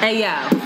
Hey yo.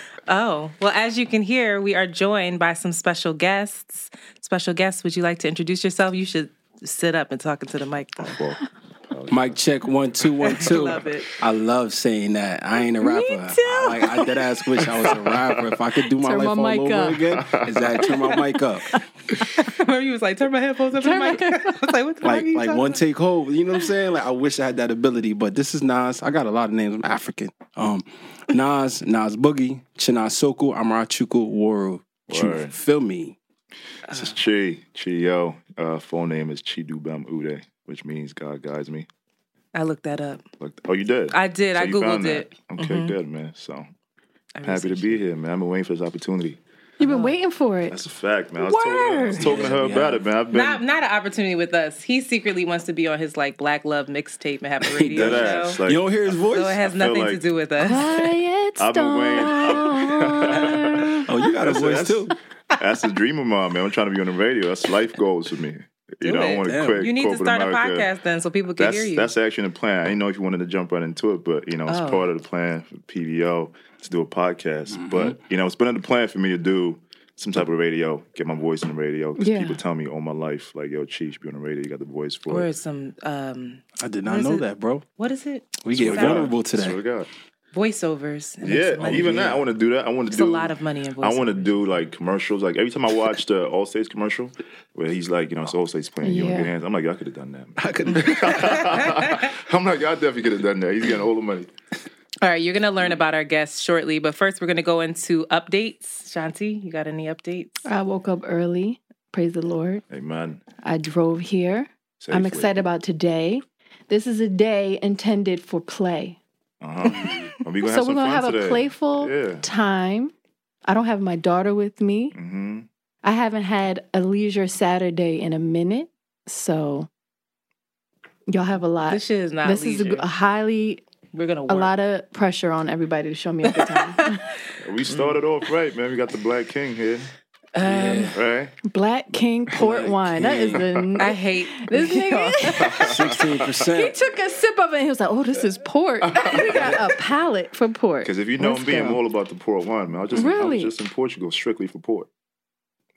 Oh, well, as you can hear, we are joined by some special guests. Special guests, would you like to introduce yourself? You should sit up and talk into the mic. Oh, Mic check one two one two. Love it. I love saying that. I ain't a rapper. too. I, like I dead ass wish I was a rapper. If I could do my Turn life my all mic over up. again, is that turn my mic up? Remember, you was like, turn my headphones up to the mic. I was like, what the fuck Like like one take hold. You know what I'm saying? Like I wish I had that ability, but this is Nas. I got a lot of names. I'm African. Um, Nas, Nas Boogie, Chinasoku, Amarachuku, Woro. Chu. Feel me? This is Chi. Chi Yo. Uh, full name is Chidubem Ude, which means God guides me. I looked that up. Look, oh, you did? I did. I you Googled it. Okay, Mhm. good, man. So I'm happy to be it. here, man. I've been waiting for this opportunity. You've been waiting for it. That's a fact, man. I was, talking, I was talking to her Yeah. about it, man. I've been Not, not an opportunity with us. He secretly wants to be on his like Black Love mixtape and have a radio show. ass. Like, you don't hear his voice? so it has I feel nothing to do with us. Quiet I've been waiting. storm. oh, you got a That's- voice that's- too. that's the dream of mine, man. I'm trying to be on the radio. That's life goals for me. You Do know, I want to quit. You need to start America. a podcast then so people can That's hear you. that's actually the plan. I didn't know if you wanted to jump right into it, but you know, it's Oh. part of the plan for PVO to do a podcast. Mm-hmm. But you know, it's been in the plan for me to do some type of radio, get my voice on the radio. Because Yeah. people tell me all my life, like, "Yo, Chief, you be on the radio. You got the voice for or it." some um I did not know it? that, bro. what is it? We get Swear to vulnerable Swear today. to God. Voiceovers. and Yeah, even that, I want to do that. I want to do a lot of money in I want to do like commercials. Like every time I watch the Allstate's commercial, where he's like, you know, it's All States playing you on Yeah. good hands. I'm like, y'all could have done that. I could. I'm like, y'all definitely could have done that. He's getting all the money. All right, you're gonna learn about our guests shortly, but first we're gonna go into updates. Shanti, you got any updates? I woke up early. Praise the Lord. Amen. I drove here. I'm excited about today. This is a day intended for play. Uh-huh. Well, we gonna so have we're gonna have today. a playful Yeah. time. I don't have my daughter with me. hmm I haven't had a leisure Saturday in a minute, so y'all have a lot. This shit is not. this is a, a highly we're gonna work. a lot of pressure on everybody to show me a good time. We started off right, man. We got the Black King here, Um, right? Black King port Black wine. That is the I hate this nigga. Sixteen percent. he took a sip of it and he was like, "Oh, this is port." we got a palate for port. Because if you know Let's me, I'm all about the port wine, man. I was just, I was just in Portugal strictly for port.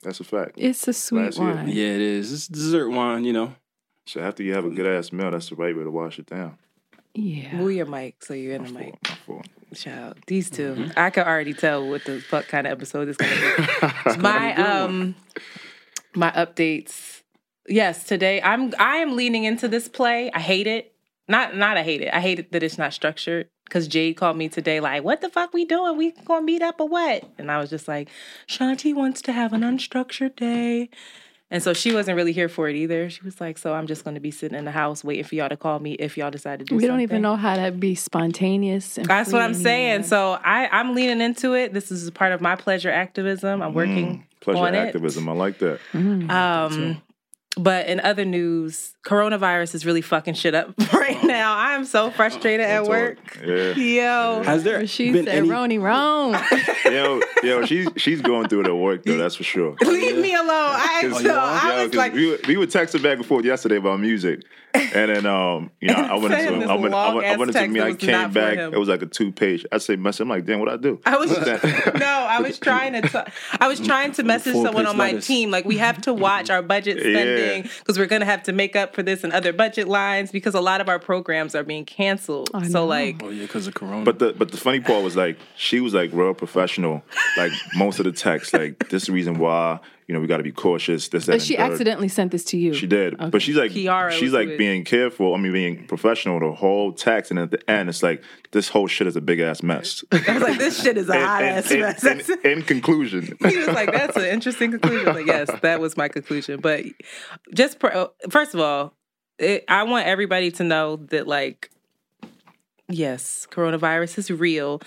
That's a fact. It's a sweet Last year. wine. Yeah, it is. It's dessert wine, you know. So after you have a good ass meal, that's the right way to wash it down. Yeah. move your mic so you're in My the mic. fault, my fault. Child, these 2 Mm-hmm. I could already tell what the fuck kind of episode this gonna be. my um, my updates. Yes, today I'm I am leaning into this play. I hate it. Not not I hate it. I hate it that it's not structured. Cause Jade called me today, like, "What the fuck we doing? We gonna meet up or what?" And I was just like, "Shanti wants to have an unstructured day." And so she wasn't really here for it either. She was like, "So I'm just going to be sitting in the house waiting for y'all to call me if y'all decide to do We something." don't even know how to be spontaneous. And That's what I'm saying. anymore. So I, I'm leaning into it. This is part of my pleasure activism. I'm working Pleasure on activism. I like that. Mm. it. Um, but in other news, coronavirus is really fucking shit up right now. I'm so frustrated at work. Yeah. Yo, Has there She been said, any? "Roni, wrong." yo, yo, she's she's going through it at work though. That's for sure. leave me alone. I, Cause, so, I yo, like, we, were- we were texting back and forth yesterday about music, and then um, you know, I went Sent him into I went, I went, I went into me. I came back. It was like a two page. I say message. I'm like, damn, what I do? I was What's that? no, I was trying to. T- I was trying to message Four someone page on my letters. team. Like we have to watch our budget spending because we're gonna have to make up for this and other budget lines because a lot of our programs are being canceled. I so know. like, Oh yeah, because of Corona. But the but the funny part was like she was like real professional, like most of the text. Like this is the reason why you know, we got to be cautious. This, that, But and she third. accidentally sent this to you. She did, Okay. but she's like Kiara she's like with- being careful. I mean, being professional. The whole text, and at the end, it's like this whole shit is a big ass mess. I was like, this shit is a hot ass in- mess. in- That's- in conclusion, he was like, "That's an interesting conclusion." Like, yes, that was my conclusion. But just pro- first of all, it, I want everybody to know that, like, yes, coronavirus is real,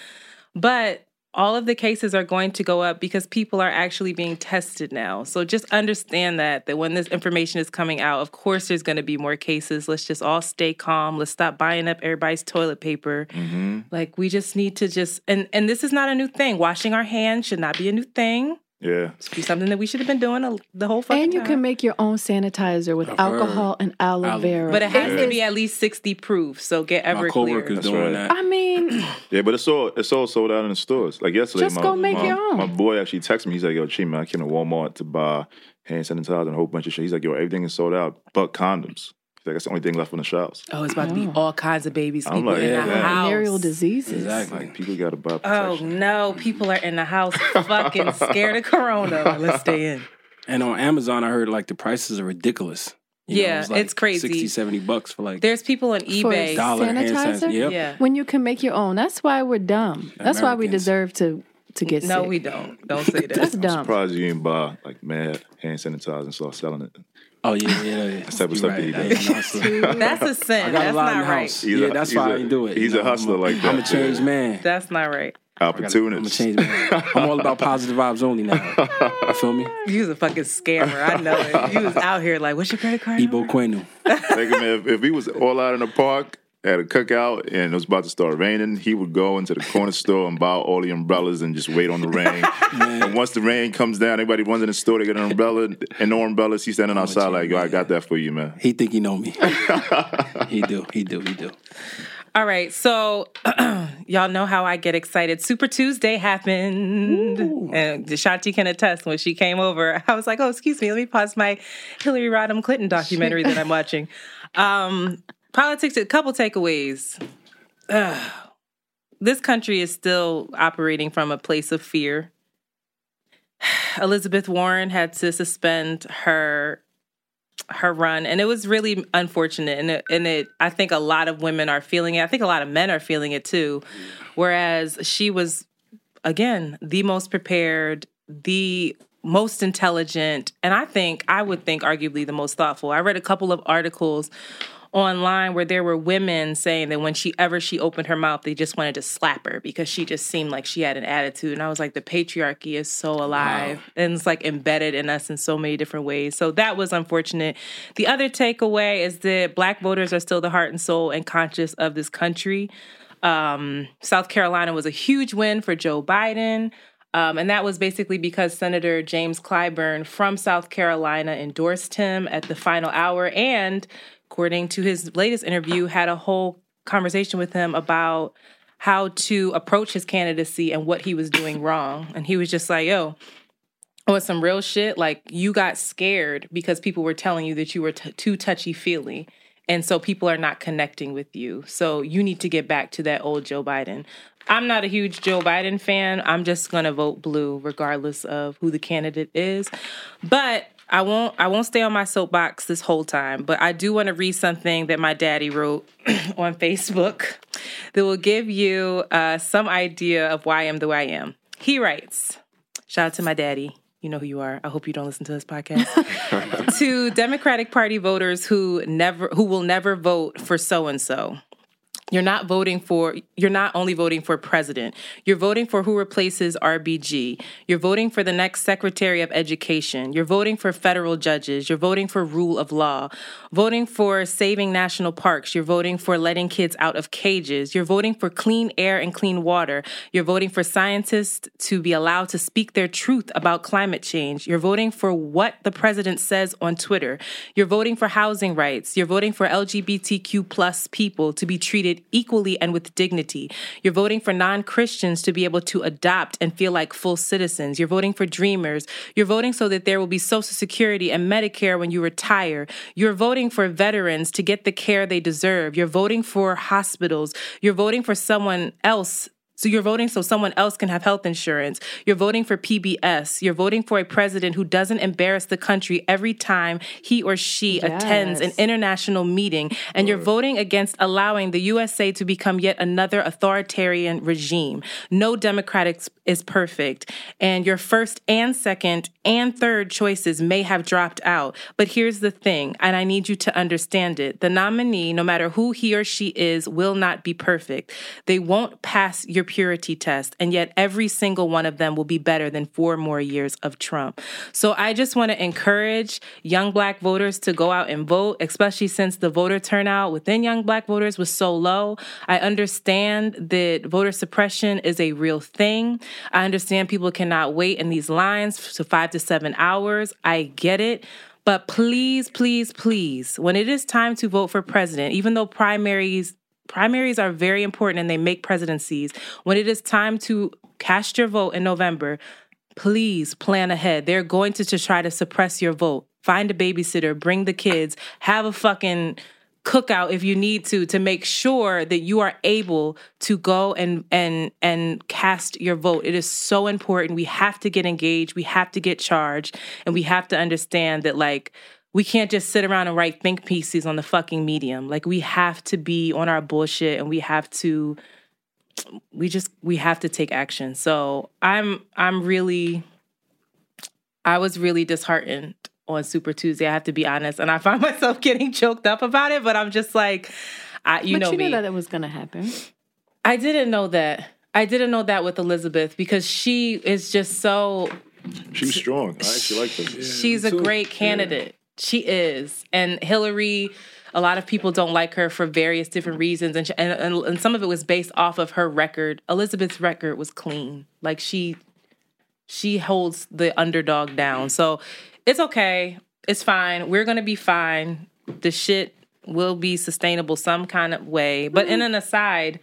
but all of the cases are going to go up because people are actually being tested now. So just understand that that when this information is coming out, of course there's going to be more cases. Let's just all stay calm. Let's stop buying up everybody's toilet paper. hmm Like we just need to just and and this is not a new thing. Washing our hands should not be a new thing. Yeah, It should be something that we should have been doing a, the whole fucking time. and you time. can make your own sanitizer with I've alcohol and aloe Aloe- vera. but it has It to be at least sixty proof. So get My Everclear. coworkers That's doing right. that. I mean, yeah. But it's all it's all sold out in the stores. Like yesterday, Just my, go make my, your own. my boy actually texted me. He's like, "Yo, Chi, man, I came to Walmart to buy hand sanitizer and a whole bunch of shit." He's like, "Yo, everything is sold out, but condoms." He's like, "That's the only thing left on the shelves." Oh, it's about to be all kinds of babies. I'm People like, in yeah. the house. venereal diseases. Exactly. Like people got to buy Oh no, people are in the house fucking scared of corona. Let's stay in. And on Amazon, I heard like the prices are ridiculous. Yeah, it's crazy. 60, 70 bucks for like There's people on For eBay. dollar hand sanitizer? sanitizer. Yep. Yeah. When you can make your own. That's why we're dumb. That's why we deserve to to get No, sick. we don't. Don't say that. That's that. dumb. Surprised you didn't buy like mad hand sanitizer and start selling it. Oh yeah, yeah, yeah. That's type of You're stuff that right. he That does. That's a sin. I got That's a lot in not the right. house. He's yeah, a- that's why a- I didn't do it. he's a hustler I'm like that. I'm a changed man. That's not right. Opportunist. I'm a Opportunist. changed man. I'm all about positive vibes only now. You feel me? You was a fucking scammer. I know it. You was out here like, what's your credit card? Ebo number?" Quenu. Like, man, if, if he was all out in the park at a cookout and it was about to start raining, he would go into the corner store and buy all the umbrellas and just wait on the rain. and once the rain comes down, everybody runs in the store to get an umbrella and no umbrellas. He's standing outside like, yo, I got that for you, man. He think he know me. he do. He do. He do. All right, so y'all know how I get excited. Super Tuesday happened, and Shanti can attest. When she came over, I was like, "Oh, excuse me, let me pause my Hillary Rodham Clinton documentary that I'm watching." Um, politics. A couple takeaways. Ugh. This country is still operating from a place of fear. Elizabeth Warren had to suspend her her run and it was really unfortunate and it, and it I think a lot of women are feeling it. I think a lot of men are feeling it too. Whereas she was again the most prepared, the most intelligent, and I think I would think arguably the most thoughtful. I read a couple of articles online where there were women saying that when she ever she opened her mouth they just wanted to slap her because she just seemed like she had an attitude. And i was like the patriarchy is so alive and it's like embedded in us in so many different ways. So that was unfortunate. The other takeaway is that black voters are still the heart and soul and conscious of this country. Um, south carolina was a huge win for joe biden um, and that was basically because Senator James Clyburn from South Carolina endorsed him at the final hour and according to his latest interview, had a whole conversation with him about how to approach his candidacy and what he was doing wrong. And he was just like, yo, on some real shit, like you got scared because people were telling you that you were t- too touchy feely. And so people are not connecting with you. So you need to get back to that old Joe Biden. I'm not a huge Joe Biden fan. I'm just going to vote blue regardless of who the candidate is. But I won't I won't stay on my soapbox this whole time, but I do want to read something that my daddy wrote on Facebook that will give you uh, some idea of why I am the way I am. He writes, shout out to my daddy. You know who you are. I hope you don't listen to this podcast. to Democratic Party voters who never who will never vote for so and so. You're not voting for, you're not only voting for president, you're voting for who replaces RBG. You're voting for the next Secretary of Education. You're voting for federal judges. You're voting for rule of law. Voting for saving national parks. You're voting for letting kids out of cages. You're voting for clean air and clean water. You're voting for scientists to be allowed to speak their truth about climate change. You're voting for what the president says on Twitter. You're voting for housing rights. You're voting for LGBTQ plus people to be treated equally and with dignity. You're voting for non Christians to be able to adopt and feel like full citizens. You're voting for dreamers. You're voting so that there will be Social Security and Medicare when you retire. You're voting for veterans to get the care they deserve. You're voting for hospitals. You're voting for someone else So you're voting so someone else can have health insurance. You're voting for PBS. You're voting for a president who doesn't embarrass the country every time he or she yes. attends an international meeting. And you're voting against allowing the USA to become yet another authoritarian regime. No Democratic is perfect. And your first and second and third choices may have dropped out. But here's the thing, and I need you to understand it. The nominee, no matter who he or she is, will not be perfect. They won't pass your purity test, and yet every single one of them will be better than four more years of Trump. So I just want to encourage young black voters to go out and vote, especially since the voter turnout within young black voters was so low. I understand that voter suppression is a real thing. I understand people cannot wait in these lines to five to seven hours. I get it. But please, please, please, when it is time to vote for president, even though primaries primaries are very important and they make presidencies. When it is time to cast your vote in November, please plan ahead. They're going to, to try to suppress your vote. Find a babysitter, bring the kids, have a fucking cookout if you need to to make sure that you are able to go and and and cast your vote it is so important we have to get engaged we have to get charged and we have to understand that like we can't just sit around and write think pieces on the fucking medium. Like we have to be on our bullshit and we have to we just we have to take action. So I'm I'm really I was really disheartened on Super Tuesday. I have to be honest, and I find myself getting choked up about it. But I'm just like, I you but know you me. knew that it was gonna happen. I didn't know that. I didn't know that with Elizabeth because she is just so. She's strong. I actually like her. Yeah, she's a great candidate. She is. And Hillary, a lot of people don't like her for various different reasons. And, she, and, and, and some of it was based off of her record. Elizabeth's record was clean. Like she, she holds the underdog down. So it's okay. It's fine. We're going to be fine. The shit will be sustainable some kind of way. But in mm-hmm. an aside,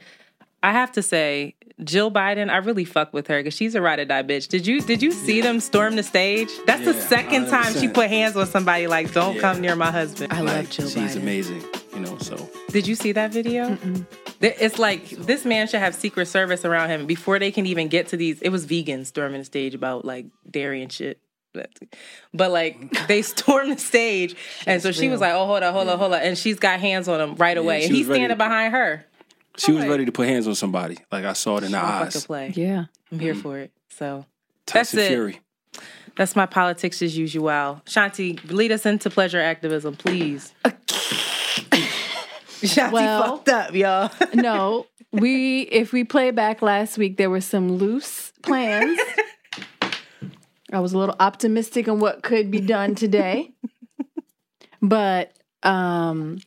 I have to say, Jill Biden, I really fuck with her because she's a ride or die bitch. Did you did you see them storm the stage? That's yeah, the second 100%. time she put hands on somebody like, "Don't yeah. come near my husband." I love Jill she's Biden. She's amazing, you know. So did you see that video? Mm-mm. It's like this man should have Secret Service around him before they can even get to these. It was vegans storming the stage about like dairy and shit. But like they stormed the stage, and so she real. was like, "Oh, hold on, hold on, hold on," and she's got hands on him right away, and he's standing behind her. She was ready to put hands on somebody. Like I saw it in she the eyes. Play. Yeah, I'm here mm-hmm. for it. So Tyson that's it. Fury. That's my politics as usual. Shanti, lead us into pleasure activism, please. Shanti well, fucked up, y'all. no, we if we play back last week, there were some loose plans. I was a little optimistic on what could be done today, but um,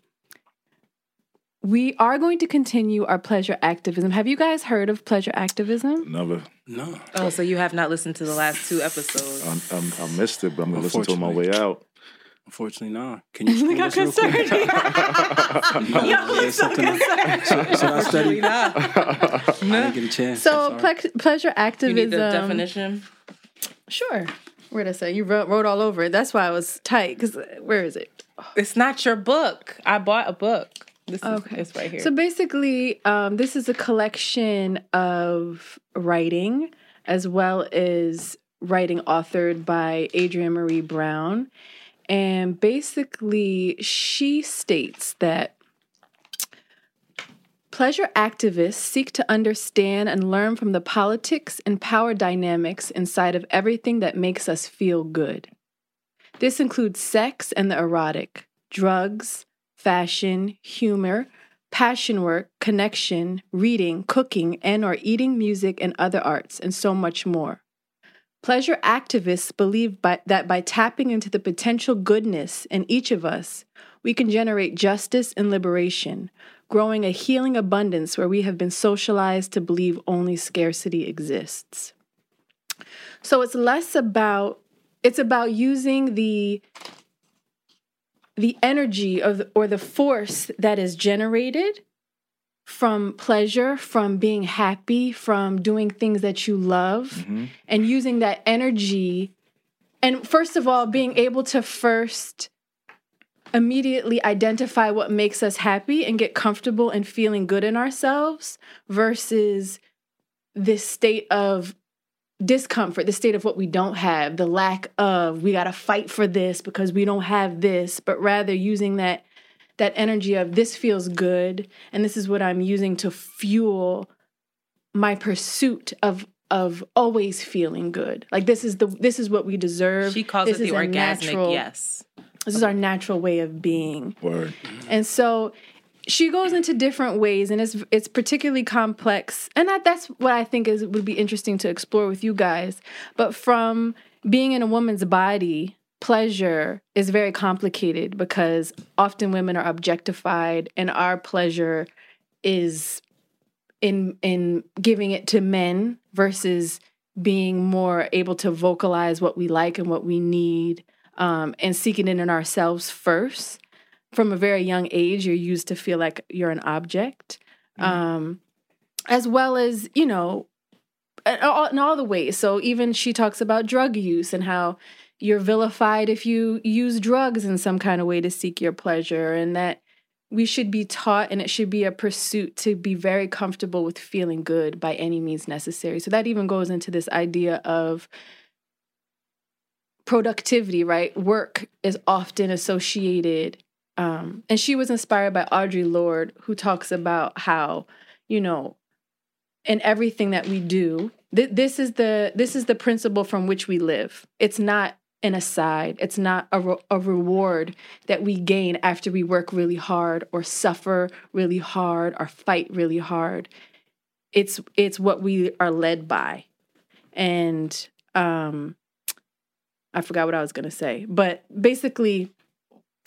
we are going to continue our pleasure activism. Have you guys heard of pleasure activism? Never. No. Oh, so you have not listened to the last two episodes? I'm, I'm, i missed it, but I'm going to listen to it on my way out. Unfortunately, not. Can you explain this real quick? Yo, so concerned. Should, I study? Not. I didn't get a chance. So, ple- pleasure activism. You need the definition? Sure. Where did I say? You wrote, wrote all over it. That's why I was tight. Because where is it? It's not your book. I bought a book. This okay. is right here. So basically, um, this is a collection of writing as well as writing authored by Adrienne Maree Brown. And basically, she states that pleasure activists seek to understand and learn from the politics and power dynamics inside of everything that makes us feel good. This includes sex and the erotic, drugs, fashion, humor, passion work, connection, reading, cooking, and or eating music and other arts, and so much more. Pleasure activists believe by, that by tapping into the potential goodness in each of us, we can generate justice and liberation, growing a healing abundance where we have been socialized to believe only scarcity exists. So it's less about it's about using the the energy of or the force that is generated from pleasure, from being happy, from doing things that you love, mm-hmm. and using that energy. And first of all, being able to first immediately identify what makes us happy and get comfortable and feeling good in ourselves versus this state of discomfort, the state of what we don't have, the lack of we got to fight for this because we don't have this, but rather using that that energy of this feels good and this is what I'm using to fuel my pursuit of of always feeling good. Like this is the this is what we deserve. She calls this it the orgasmic natural, yes. This is our natural way of being. Word. And so she goes into different ways and it's it's particularly complex. And that, that's what I think is would be interesting to explore with you guys. But from being in a woman's body, pleasure is very complicated because often women are objectified and our pleasure is in in giving it to men versus being more able to vocalize what we like and what we need um, and seeking it in ourselves first from a very young age you're used to feel like you're an object mm-hmm. um, as well as you know in all, in all the ways so even she talks about drug use and how you're vilified if you use drugs in some kind of way to seek your pleasure and that we should be taught and it should be a pursuit to be very comfortable with feeling good by any means necessary. So that even goes into this idea of productivity, right? Work is often associated. Um, and she was inspired by Audre Lorde, who talks about how, you know, in everything that we do, th- this is the this is the principle from which we live. It's not an aside. It's not a, re- a reward that we gain after we work really hard or suffer really hard or fight really hard. It's it's what we are led by. And um I forgot what I was to say, but basically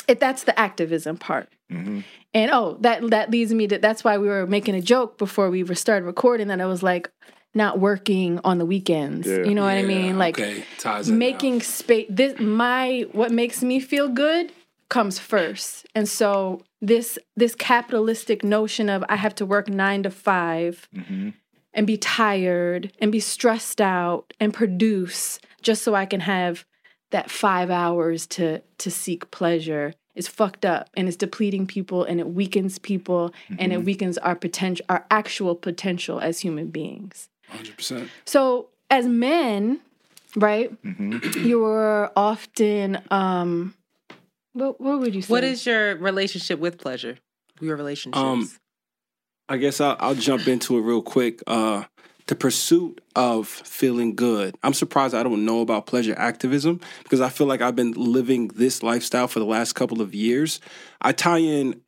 it, that's the activism part. Mm-hmm. And oh, that that leads me to that's why we were making a joke before we started recording that I was like not working on the weekends. Yeah. You know what yeah, I mean? Like okay. making space. This my what makes me feel good comes first, and so this this capitalistic notion of I have to work nine to 5 mm-hmm. and be tired and be stressed out and produce just so I can have that five hours to to seek pleasure is fucked up and it's depleting people and it weakens people mm-hmm. and it mm-hmm. weakens our potential our actual potential as human beings 100%. So, as men, right, mm-hmm. you're often, um, what, what would you say? What is your relationship with pleasure? Your relationships? Um, I guess I'll, I'll jump into it real quick. Uh, the pursuit of feeling good. I'm surprised I don't know about pleasure activism because I feel like I've been living this lifestyle for the last couple of years. I tie in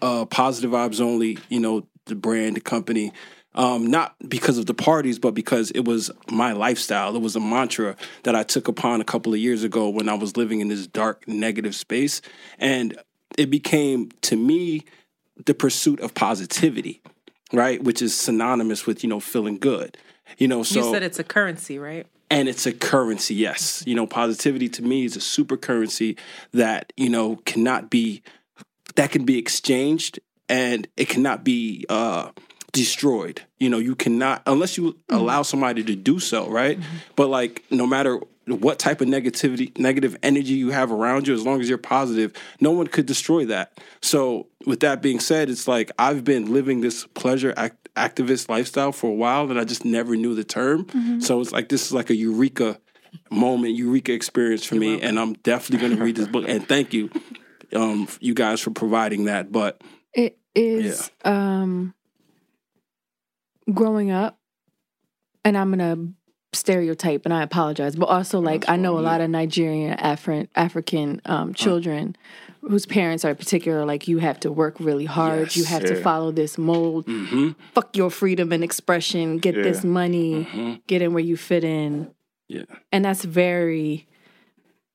uh, positive vibes only, you know, the brand, the company um, not because of the parties, but because it was my lifestyle. It was a mantra that I took upon a couple of years ago when I was living in this dark, negative space. And it became, to me, the pursuit of positivity, right? Which is synonymous with, you know, feeling good. You know, so. You said it's a currency, right? and it's a currency yes you know positivity to me is a super currency that you know cannot be that can be exchanged and it cannot be uh destroyed. You know, you cannot unless you mm-hmm. allow somebody to do so, right? Mm-hmm. But like no matter what type of negativity negative energy you have around you as long as you're positive no one could destroy that so with that being said it's like i've been living this pleasure act- activist lifestyle for a while and i just never knew the term mm-hmm. so it's like this is like a eureka moment eureka experience for me and i'm definitely going to read this book and thank you um you guys for providing that but it is yeah. um growing up, and I'm gonna stereotype, and I apologize, but also like I know a lot of Nigerian Afri- African um, children whose parents are particular. Like you have to work really hard, yes, you have yeah. to follow this mold. Mm-hmm. Fuck your freedom and expression. Get yeah. this money. Mm-hmm. Get in where you fit in. Yeah, and that's very.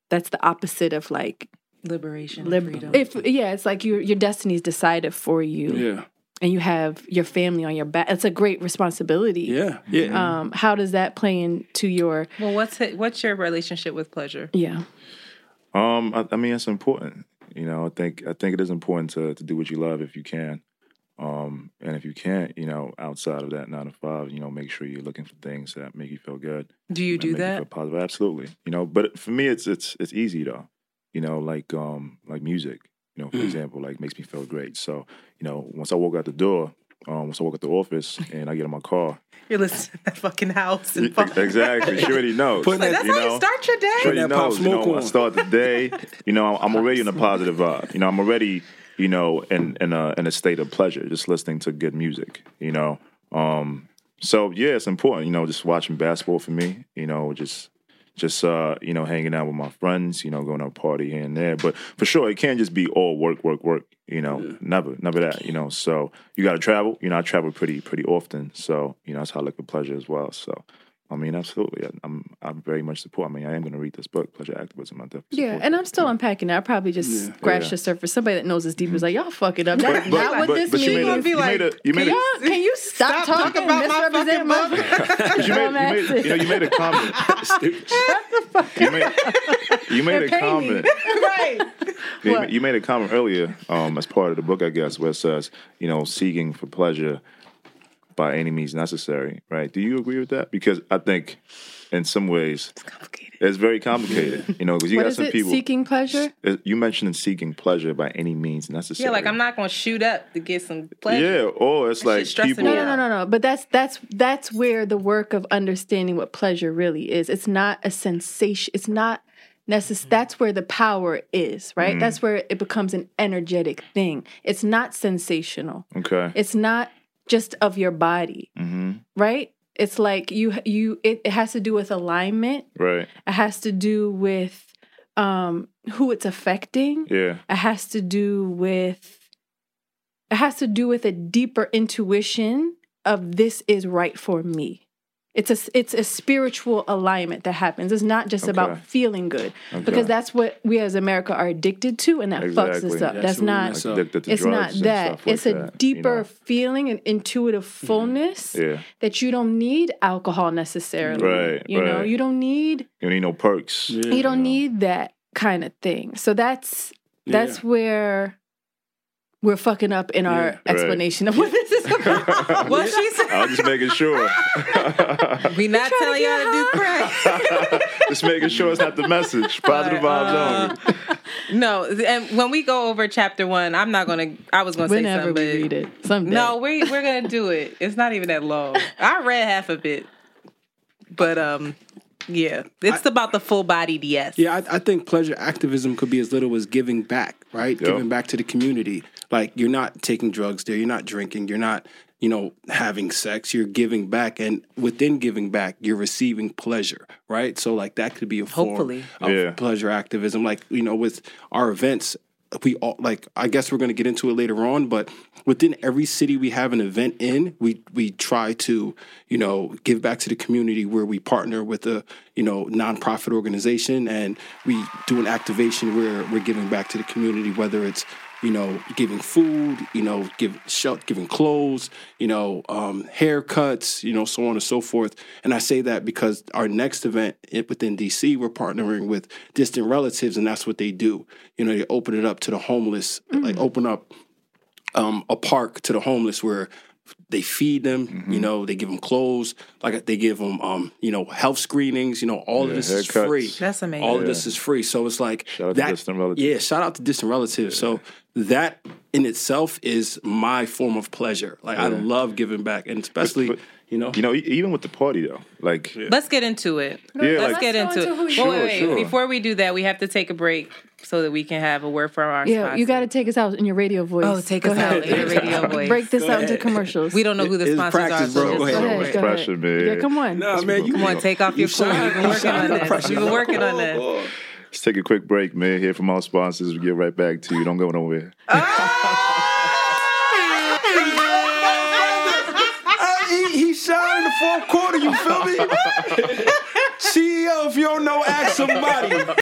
That's the opposite of like liberation, lib- freedom. If yeah, it's like your your destiny's decided for you. Yeah and you have your family on your back. It's a great responsibility. Yeah, yeah. Um, how does that play into your? Well, what's it, what's your relationship with pleasure? Yeah. Um, I, I, mean, it's important. You know, I think I think it is important to to do what you love if you can. Um, and if you can't, you know, outside of that nine to five, you know, make sure you're looking for things that make you feel good. Do you do that? You positive, absolutely. You know, but for me, it's it's it's easy though. You know, like um like music. You know, for mm. example, like makes me feel great. So, you know, once I walk out the door, um, once I walk at the office and I get in my car. You're listening to that fucking house. And exactly. She already knows. Like, that's you how know, you start your day. She already that knows. You know, smoke I start the day. You know, I'm already in a positive vibe. You know, I'm already, you know, in in a in a state of pleasure, just listening to good music. You know, um, so yeah, it's important. You know, just watching basketball for me. You know, just just uh, you know, hanging out with my friends, you know, going to a party here and there. But for sure, it can't just be all work, work, work. You know, never, never that. You know, so you got to travel. You know, I travel pretty, pretty often. So you know, that's how I look at pleasure as well. So. I mean, absolutely. I- I'm, I'm very much support. I mean, I am going to read this book, Pleasure Activism. I definitely Yeah, and. I'm still unpacking it. I probably just scratched Yeah. the surface. Somebody that knows as deep is like, y'all fuck it up. That's But- not what this but you means. made a- be you like, made a, you made a, can you stop, Stop talking talking about my fucking my- But you made, you made, you know, you made a comment. you made, you made a comment. right. You, What? ma- you made a comment earlier, um, as part of the book, I guess, where it says, you know, seeking for pleasure by any means necessary. Right? Do you agree with that? Because I think, in some ways, it's Complicated. it's very complicated. You know, because you What got is some it? people. Seeking pleasure? you mentioned seeking pleasure by any means necessary. Yeah, like I'm not gonna shoot up to get some pleasure. Yeah, or it's That like people. No, no, no, no, no. But that's that's that's where the work of understanding what pleasure really is. It's not a sensation. It's not necessary. That's where the power is, right? Mm. That's where it becomes an energetic thing. It's not sensational. Okay. It's not just of your body, hmm right? It's like you you. It, it has to do with alignment. Right. It has to do with um, who it's affecting. Yeah. It has to do with it has to do with a deeper intuition of this is right for me. It's a it's a spiritual alignment that happens. It's not just about feeling good Okay. because that's what we as America are addicted to, and that fucks us up. That's That's not. mess. Addicted to It's drugs not that. like it's a that, you deeper know? feeling and intuitive mm-hmm. fullness Yeah. that you don't need alcohol necessarily. Right, You know, you don't need You don't need no perks. Yeah. you don't need that kind of thing. So that's that's where we're fucking up in our right. explanation of what this is about. Well, she said I'm just making sure. we not trying to telling y'all to do crack. just making sure it's not the message. Positive vibes Uh, only. no, and when we go over chapter one, I'm not gonna. I was gonna say Whenever something, we read it, someday. no, we we're gonna do it. It's not even that long. I read half of it, but um, yeah, it's about the full bodied yes. Yeah, I, I think pleasure activism could be as little as giving back, right? Yeah. Giving back to the community. Like you're not taking drugs there, you're not drinking, you're not, you know, having sex, you're giving back. And within giving back, you're receiving pleasure, right? So like that could be a form Hopefully. of Yeah. pleasure activism. Like, you know, with our events, we all like I guess we're gonna get into it later on, but within every city we have an event in, we we try to, you know, give back to the community where we partner with a, you know, nonprofit organization and we do an activation where we're giving back to the community, whether it's you know, giving food, you know, give shel- giving clothes, you know, um, haircuts, you know, so on and so forth. And I say that because our next event within DC, we're partnering with distant relatives, and that's what they do. You know, they open it up to the homeless, like open up um, a park to the homeless where they feed them, Mm-hmm. you know, they give them clothes, like they give them, um, you know, health screenings, you know, all of Yeah, this is free. That's amazing. All of this is free. So it's like Shout out to that. distant relatives. Yeah, shout out to distant relatives. So that in itself is my form of pleasure. Like I love giving back, and especially, But- you know, You know, e- even with the party though, like Let's get into it. Yeah, Let's like- get Let's into go it. into Wait, you wait, wait. Sure, sure. Before we do that, we have to take a break so that we can have a word from our yeah, sponsor. you got to take us out in your radio voice. Oh, take Go us ahead. out in your radio voice. Break this Go out into commercials. We don't know who the It's sponsors practice, are. bro. So Go just ahead. Go go ahead, for it. go Pressure, ahead. man. Yeah, come on. No, Nah, man, you Come on, take off your clothes. You've been working on oh, that. You've been working on that. Let's take a quick break, man. Hear from our sponsors. We get right back to you. Don't go nowhere. Ah! he, he shot in the fourth quarter. You feel me? CEO, if you don't know, ask somebody.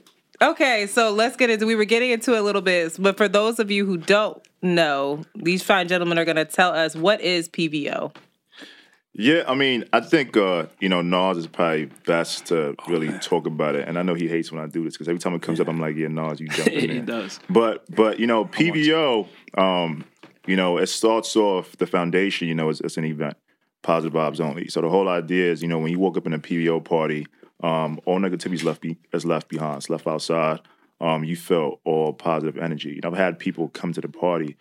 Okay, so let's get into we were getting into a little bit, but for those of you who don't know, these fine gentlemen are gonna tell us what is PVO. Yeah, I mean, I think uh, you know Nas is probably best to really oh, talk about it, and I know he hates when I do this because every time it comes yeah. up, I'm like, "Yeah, Nas, you jump in there." he does. But but you know, PVO, um, you know, it starts off the foundation. You know, it's, it's, an event, positive vibes only. So the whole idea is, you know, when you walk up in a PVO party, um, all negativity is left be, is left behind, it's left outside. Um, you felt all positive energy. You know, I've had people come to the party,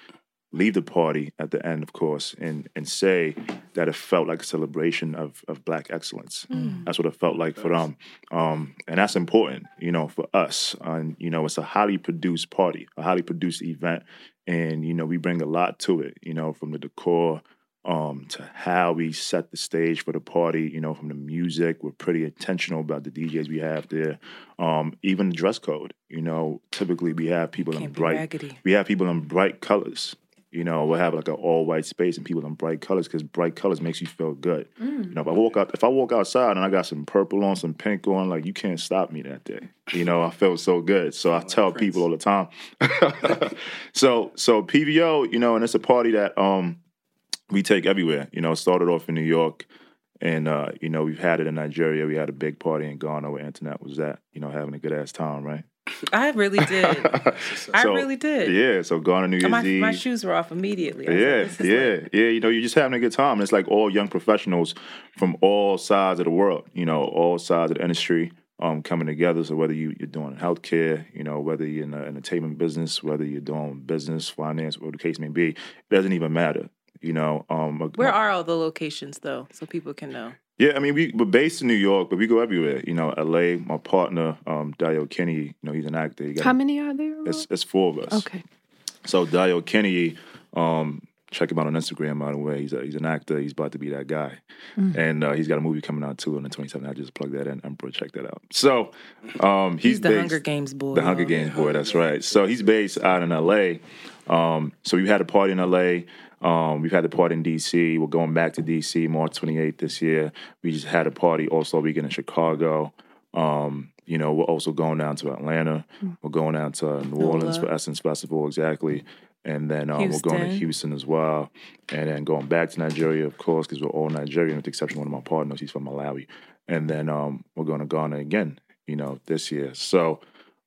leave the party at the end, of course, and and say that it felt like a celebration of of black excellence. Mm. That's what it felt like for them, um, and that's important, you know, for us. And you know, it's a highly produced party, a highly produced event, and you know, we bring a lot to it. You know, from the decor um, to how we set the stage for the party. You know, from the music, we're pretty intentional about the DJs we have there. Um, even the dress code. You know, typically we have people Can't in bright. Raggedy. We have people in bright colors. You know, we'll have like an all white space and people in bright colors because bright colors makes you feel good. Mm. You know, if I walk out, if I walk outside and I got some purple on, some pink on, like you can't stop me that day. You know, I felt so good. So I tell people all the time. so, so PVO, you know, and it's a party that um we take everywhere. You know, started off in New York, and uh, you know we've had it in Nigeria. We had a big party in Ghana where Antoinette was at. You know, having a good ass time, right? I really did. so, I really did. Yeah. So Ghana New Year's my, Eve. My shoes were off immediately. yeah, like, yeah, like... yeah. You know, you're just having a good time. And It's like all young professionals from all sides of the world. You know, all sides of the industry. Um, coming together. So whether you, you're doing healthcare, you know, whether you're in the entertainment business, whether you're doing business, finance, whatever the case may be, it doesn't even matter. You know, um, where are all the locations though, so people can know? Yeah, I mean, we, we're based in New York, but we go everywhere. You know, L.A. My partner, um, Dayo Okeniyi, you know, he's an actor. How many are there? It's, it's four of us. Okay. So Dayo Okeniyi, um, check him out on Instagram. By the way, he's a, he's an actor. He's about to be that guy, mm. and uh, he's got a movie coming out too on the 27th. I just plug that in. Emperor, check that out. So um, he's, he's the based, Hunger Games boy. The Hunger Games boy. That's right. So he's based out in L.A. Um, so we had a party in L.A. Um, we've had the party in DC. We're going back to DC March 28th this year. We just had a party also weekend in Chicago. Um, you know, we're also going down to Atlanta. Mm. We're going down to New Orleans for Essence Festival, exactly. And then um, we're going to Houston as well. And then going back to Nigeria, of course, because we're all Nigerian, with the exception of one of my partners. He's from Malawi. And then um, we're going to Ghana again, you know, this year. So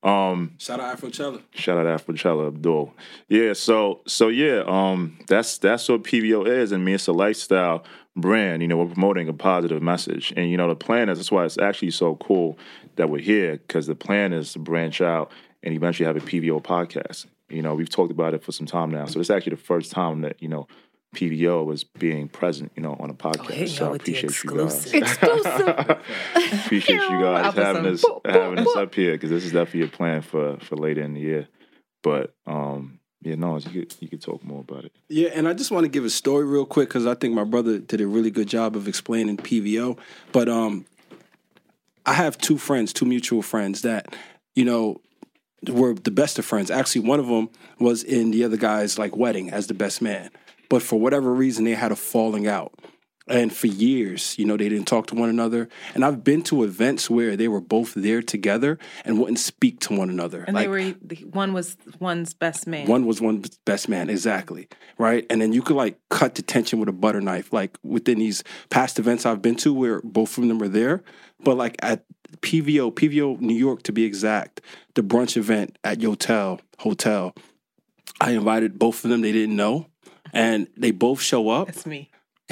um, shout out Afrochella. Shout out Afrochella Abdul. Yeah, so so yeah, um, that's that's what PVO is, and me, it's a lifestyle brand. You know, we're promoting a positive message, and you know, the plan is that's why it's actually so cool that we're here because the plan is to branch out and eventually have a PVO podcast. You know, we've talked about it for some time now, so it's actually the first time that you know PVO was being present, you know, on a podcast. Oh, so I appreciate you guys. Exclusive. appreciate you guys having us having us up here because this is definitely a plan for for later in the year. But um, yeah, no, you could you could talk more about it. Yeah, and I just want to give a story real quick because I think my brother did a really good job of explaining PVO. But um, I have two friends, two mutual friends that you know were the best of friends. Actually, one of them was in the other guy's like wedding as the best man but for whatever reason they had a falling out. And for years you know they didn't talk to one another. And i've been to events where they were both there together and wouldn't speak to one another. And like, they were one was one's best man. one was one's best man exactly right? And then you could like cut the tension with a butter knife. Like within these past events i've been to where both of them were there but like at pvo pvo new york to be exact the brunch event at yotel hotel I invited both of them. They didn't know, and they both show up. That's me.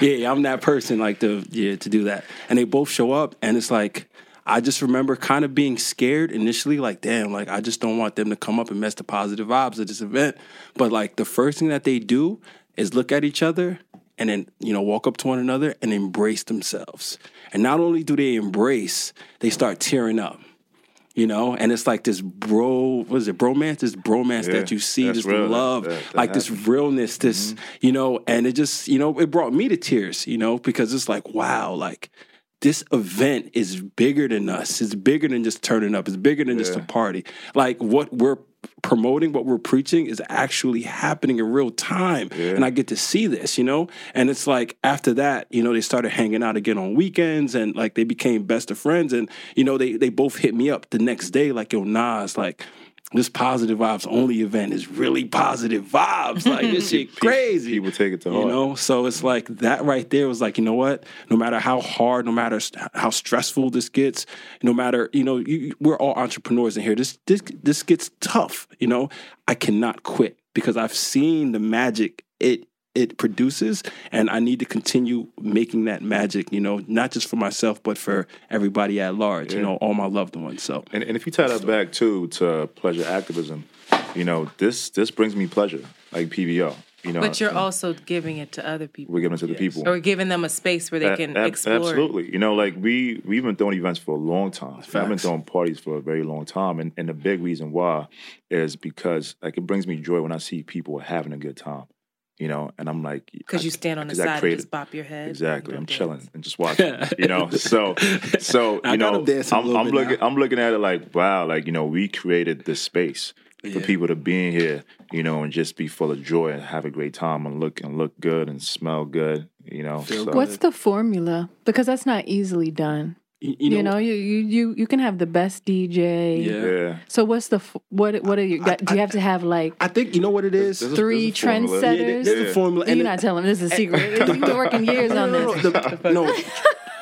yeah, I'm that person like to yeah to do that. And they both show up, and it's like I just remember kind of being scared initially, like damn, like I just don't want them to come up and mess the positive vibes of this event. But like the first thing that they do is look at each other and then you know walk up to one another and embrace themselves. And not only do they embrace, they start tearing up you know and it's like this bro what is it bromance this bromance Yeah, that you see this real. Love that- that like this realness this Mm-hmm. you know and it just you know it brought me to tears you know because it's like wow like this event is bigger than us. It's bigger than just turning up. It's bigger than just a party. Like what we're promoting what we're preaching is actually happening in real time. And i get to see this you know? And it's like after that you know they started hanging out again on weekends and like they became best of friends. And you know they they both hit me up the next day like yo nas like this positive vibes only event is really positive vibes. Like this shit crazy. People take it to heart. you know? So it's like that right there was like you know what? No matter how hard no matter how stressful this gets no matter you know you, you- we're all entrepreneurs in here. This this this gets tough you know? I cannot quit because i've seen the magic it it produces and i need to continue making that magic you know not just for myself but for everybody at large you know all my loved ones so And, and if you tie that back too to pleasure activism, you know this this brings me pleasure, like PVO. You know, But you're also giving it to other people. we're giving it to the people. Or giving them a space where they A- can ab- explore. Absolutely. You know, like we we've been throwing events for a long time. I've been throwing parties for a very long time, and and the big reason why is because like it brings me joy when I see people having a good time. You know, and I'm like, Because you stand on the 'cause I side and just bop your head. Exactly. I'm dance. chilling and just watching. you know, so so you know, know, 'em dancing a I'm, I'm looking now. I'm looking at it like, wow, like you know, we created this space for people to be in here, you know, and just be full of joy and have a great time and look and look good and smell good. You know, so What's the formula? Because that's not easily done. You, You know, you, you you you can have the best DJ. Yeah. yeah. So what's the what what are you got? Do you have to have like i think you know what it is This is- three this is trendsetters? Yeah, there's the Yeah. formula You're and not telling me this is a secret. You've been working years on no, this. no, the- no,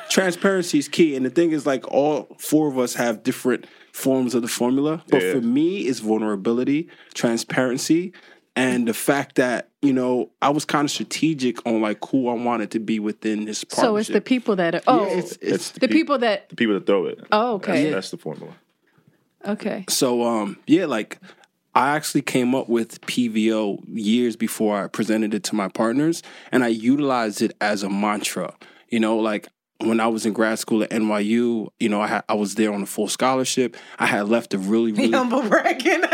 transparency is key. And the thing is, like, all four of us have different forms of the formula. But Yeah. for me, it's vulnerability, transparency, and the fact that, you know, I was kind of strategic on, like, who I wanted to be within this partnership. So it's the people that are oh Yeah, it's, it's, the people that The people that throw it. Oh, okay. That's, that's the formula. okay. So um yeah, like I actually came up with PVO years before I presented it to my partners and I utilized it as a mantra. You know, like when I was in grad school at NYU, you know, I had, I was there on a full scholarship. I had left a really really Humble bragging.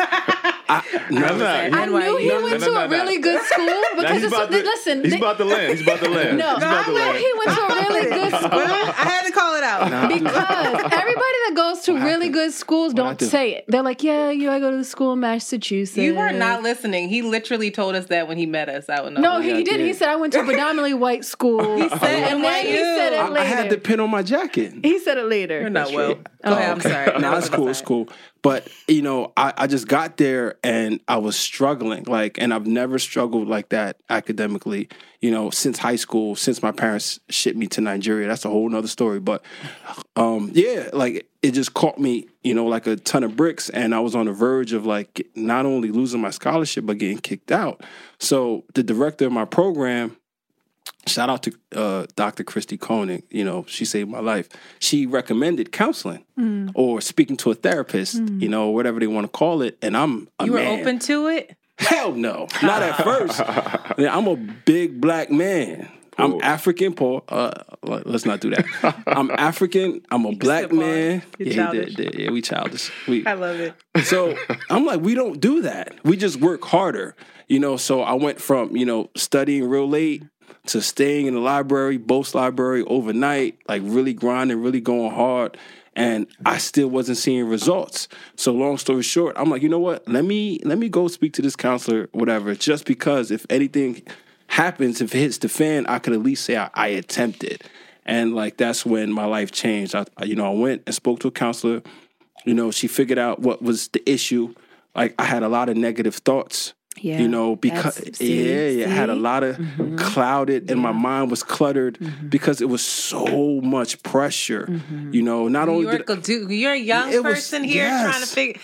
I, no, I'm not- I knew he NYU. went No, to no, a no, no. really good school Now because he's it's, about to, listen. he's they- about to land. He's about to land. no, he's about I land. he went to a really good school. I had to call it out. Because everybody that goes to really good schools don't happened? say it. They're like, yeah, you I go to the school in Massachusetts. You were not listening. He literally told us that when he met us out in the No, oh, he, he did. He said I went to a predominantly white school. he said and then he said it I, later. I had the pin on my jacket. he said it later. You're not well. Okay, Okay, I'm sorry. no, it's cool. It's cool. But you know, I, I just got there and I was struggling. Like, and I've never struggled like that academically. You know, since high school, since my parents shipped me to Nigeria. That's a whole nother story. But um, yeah, like it just caught me. You know, like a ton of bricks, and I was on the verge of like not only losing my scholarship but getting kicked out. So the director of my program shout out to uh, Dr. Christy Koenig. You know, she saved my life. She recommended counseling or speaking to a therapist, you know, whatever they want to call it. And I'm a You were man. open to it? Hell no, not at first. I'm a big black man. I'm. African, Paul. Uh, let- let's not do that. I'm African. I'm a black man. Yeah, he did, did. Yeah, we childish. We, I love it. so I'm like, we don't do that. We just work harder, you know. So I went from you know studying real late to staying in the library, Bobst Library overnight, like really grinding, really going hard, and I still wasn't seeing results. So long story short, I'm like, you know what? Let me let me go speak to this counselor, whatever. Just because if anything happens, if it hits the fan, I could at least say I, I attempted. And like that's when my life changed. I- you know, I went and spoke to a counselor. You know, she figured out what was the issue. Like I had a lot of negative thoughts. Yeah, You know, because see, yeah, yeah, I had a lot of mm-hmm. clouded and my mind was cluttered mm-hmm. because it was so much pressure. Mm-hmm. You know, not New only York did will do. You're a young It was- person here trying to yes. figure.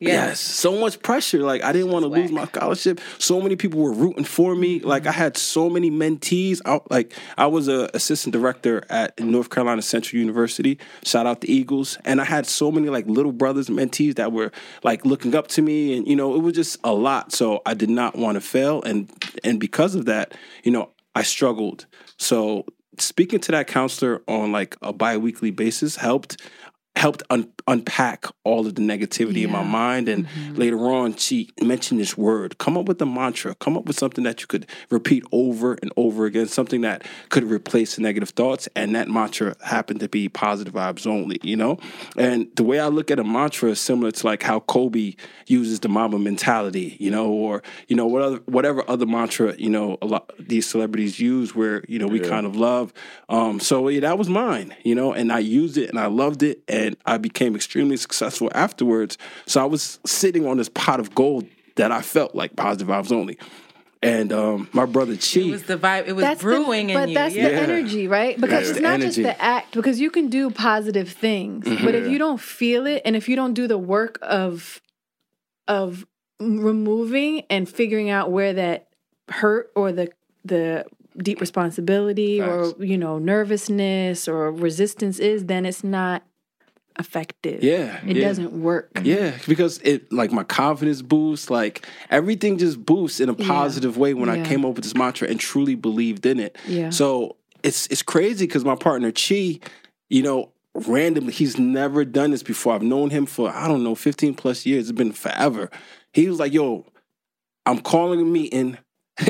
Yes. so much pressure. Like I didn't want to lose my scholarship. So many people were rooting for me. Like I had so many mentees. I, like I was a assistant director at North Carolina Central University. Shout out the Eagles. And I had so many like little brothers and mentees that were like looking up to me, and you know it was just a lot. So I did not want to fail, and and because of that, you know I struggled. So speaking to that counselor on like a biweekly basis helped helped un- unpack all of the negativity yeah. in my mind. And mm-hmm. later on, she mentioned this word come up with a mantra, come up with something that you could repeat over and over again, something that could replace the negative thoughts. And that mantra happened to be positive vibes only, you know? And the way I look at a mantra is similar to like how Kobe uses the Mamba mentality, you know, or, you know, what other, whatever other mantra, you know, a lot these celebrities use where, you know, we yeah. kind of love. Um, so yeah, that was mine, you know, and I used it and I loved it. And and I became extremely successful afterwards. So I was sitting on this pot of gold that I felt like positive vibes only. And um, my brother Chi. It was the vibe. It was that's brewing the, but you. that's yeah. the energy, right? Because yeah. it's not just the act. Because you can do positive things, mm-hmm. but if you don't feel it, and if you don't do the work of of removing and figuring out where that hurt or the the deep responsibility Facts. or you know nervousness or resistance is, then it's not effective. Yeah. It yeah. doesn't work. Yeah, because it like my confidence boosts, like everything just boosts in a positive yeah. way when yeah. I came up with this mantra and truly believed in it. Yeah. So it's it's crazy because my partner Chi, you know, randomly he's never done this before. I've known him for I don't know 15 plus years. It's been forever. He was like, "Yo, I'm calling a meeting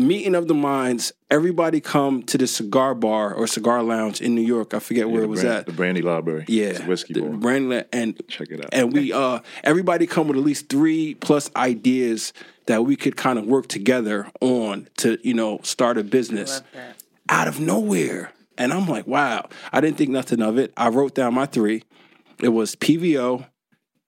meeting of the minds. Everybody come to the cigar bar or cigar lounge in New York. I forget yeah, where it was brand, at. The Brandy Library. Yeah, it's whiskey the bar. Brandy and check it out. And we uh everybody come with at least three plus ideas that we could kind of work together on to you know start a business out of nowhere. And I'm like, wow, I didn't think nothing of it. I wrote down my three. It was PVO.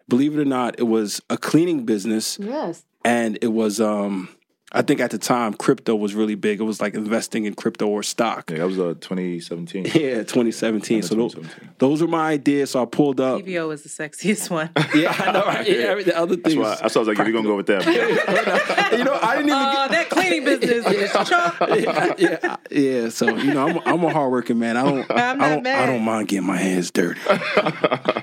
Believe it or not, it was a cleaning business. Yes. And it was um I think at the time crypto was really big. It was like investing in crypto or stock. Yeah, that was uh, 2017. Yeah, 2017. So 2017. Those, those were my ideas. So I pulled up. PVO was the sexiest one. yeah, I know. Right? Yeah, the other things. That's why, that's why I was like, if you're gonna go with that, you know, I didn't even. Oh, get... that cleaning business is yeah, yeah, yeah. So you know, I'm, I'm a hardworking man. I don't. I'm I don't. Mad. I don't mind getting my hands dirty.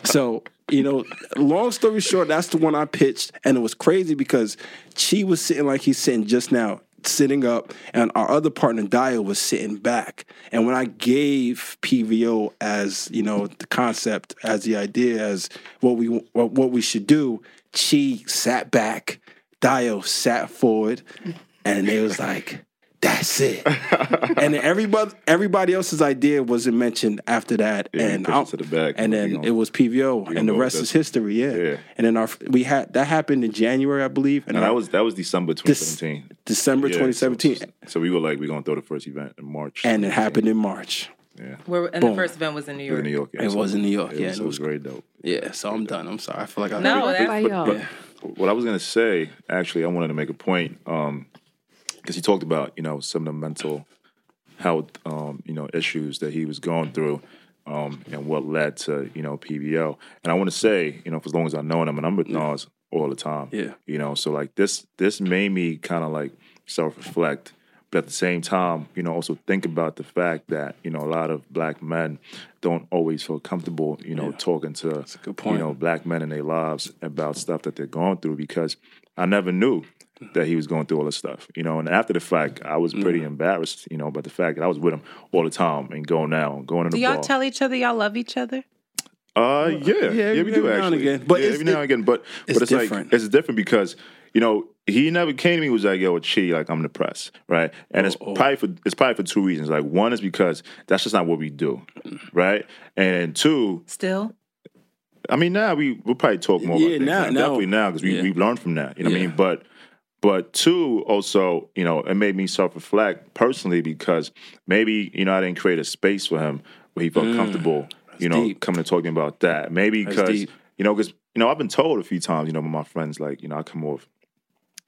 so you know, long story short, that's the one I pitched, and it was crazy because Chi was sitting like he's sitting just now, sitting up, and our other partner Dayo was sitting back. And when I gave PVO as you know the concept, as the idea, as what we what, we should do, Chi sat back, Dayo sat forward, and it was like that's it. and everybody everybody else's idea wasn't mentioned after that. Yeah, and to the back, and then it was PVO, and the rest is history. Yeah. yeah. And then our we had that happened in January, I believe. And, and our, that was that was December 2017. December yeah, 2017. So, so, we were like, we're gonna throw the first event in March. And it happened in March. Yeah. Where and Boom. the first event was in New York. In New York. Yeah. It so was in New York. It yeah. Was, it was great dope. Yeah. So I'm done. I'm sorry. I feel like I no. That's but, but, but, what I was gonna say, actually, I wanted to make a point. Um, because he talked about you know some of the mental health um, you know issues that he was going through um, and what led to you know PVO. And I want to say you know for as long as I've known him, and I'm with Nas all the time. Yeah, you know, so like this this made me kind of like self reflect. But at the same time, you know, also think about the fact that you know a lot of black men don't always feel comfortable, you know, yeah. talking to you know black men in their lives about stuff that they're going through because I never knew that he was going through all this stuff, you know. And after the fact, I was pretty mm. embarrassed, you know, about the fact that I was with him all the time and going out, going in the Do y'all bar. tell each other y'all love each other? Uh, yeah, yeah, yeah we do actually. Again. But yeah, every now and again, but it's but it's different. like it's different because you know he never came to me was like, "Yo, Chi, like I'm depressed," right? And oh, it's oh. probably for it's probably for two reasons. Like one is because that's just not what we do, right? And two, still. I mean, now we we'll probably talk more. Yeah, about now, now, now definitely now because we yeah. we've learned from that. You know what I mean? But but two, also, you know, it made me self reflect personally because maybe, you know, I didn't create a space for him where he felt mm, comfortable, you know, deep. coming and talking about that. Maybe because, you know, because, you know, I've been told a few times, you know, by my friends, like, you know, I come off,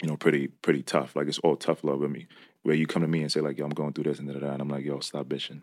you know, pretty, pretty tough. Like it's all tough love with me where you come to me and say like, "Yo, I'm going through this and da da da," and I'm like, "Yo, stop bitching,"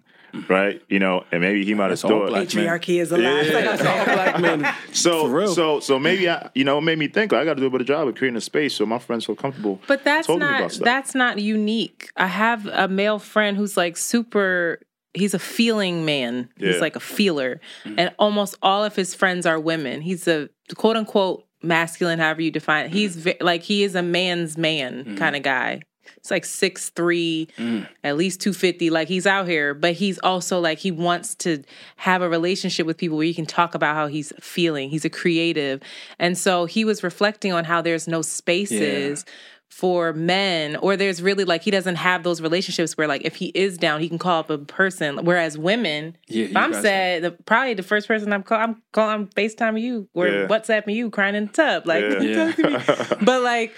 right? You know, and maybe he might have That's all thought black men. Patriarchy is alive. Yeah. Like, I'm saying. black men. For So real. so so maybe I you know it made me think like, I got to do a better job of creating a space so my friends feel comfortable. But that's talking not about that's not unique. I have a male friend who's like super he's a feeling man. He's like a feeler. Mm-hmm. And almost all of his friends are women. He's a quote unquote masculine, however you define it. Mm-hmm. He's ve- like he is a man's man kind of guy. It's like six three, Mm. at least two fifty. Like he's out here, but he's also like he wants to have a relationship with people where you can talk about how he's feeling. He's a creative, and so he was reflecting on how there's no spaces for men, or there's really like he doesn't have those relationships where like if he is down, he can call up a person. Whereas women, Yeah, if I'm sad, the, probably the first person I'm call, I'm calling, I'm Facetiming you or Yeah. WhatsApping you, crying in the tub, like. Yeah. talk to me. but like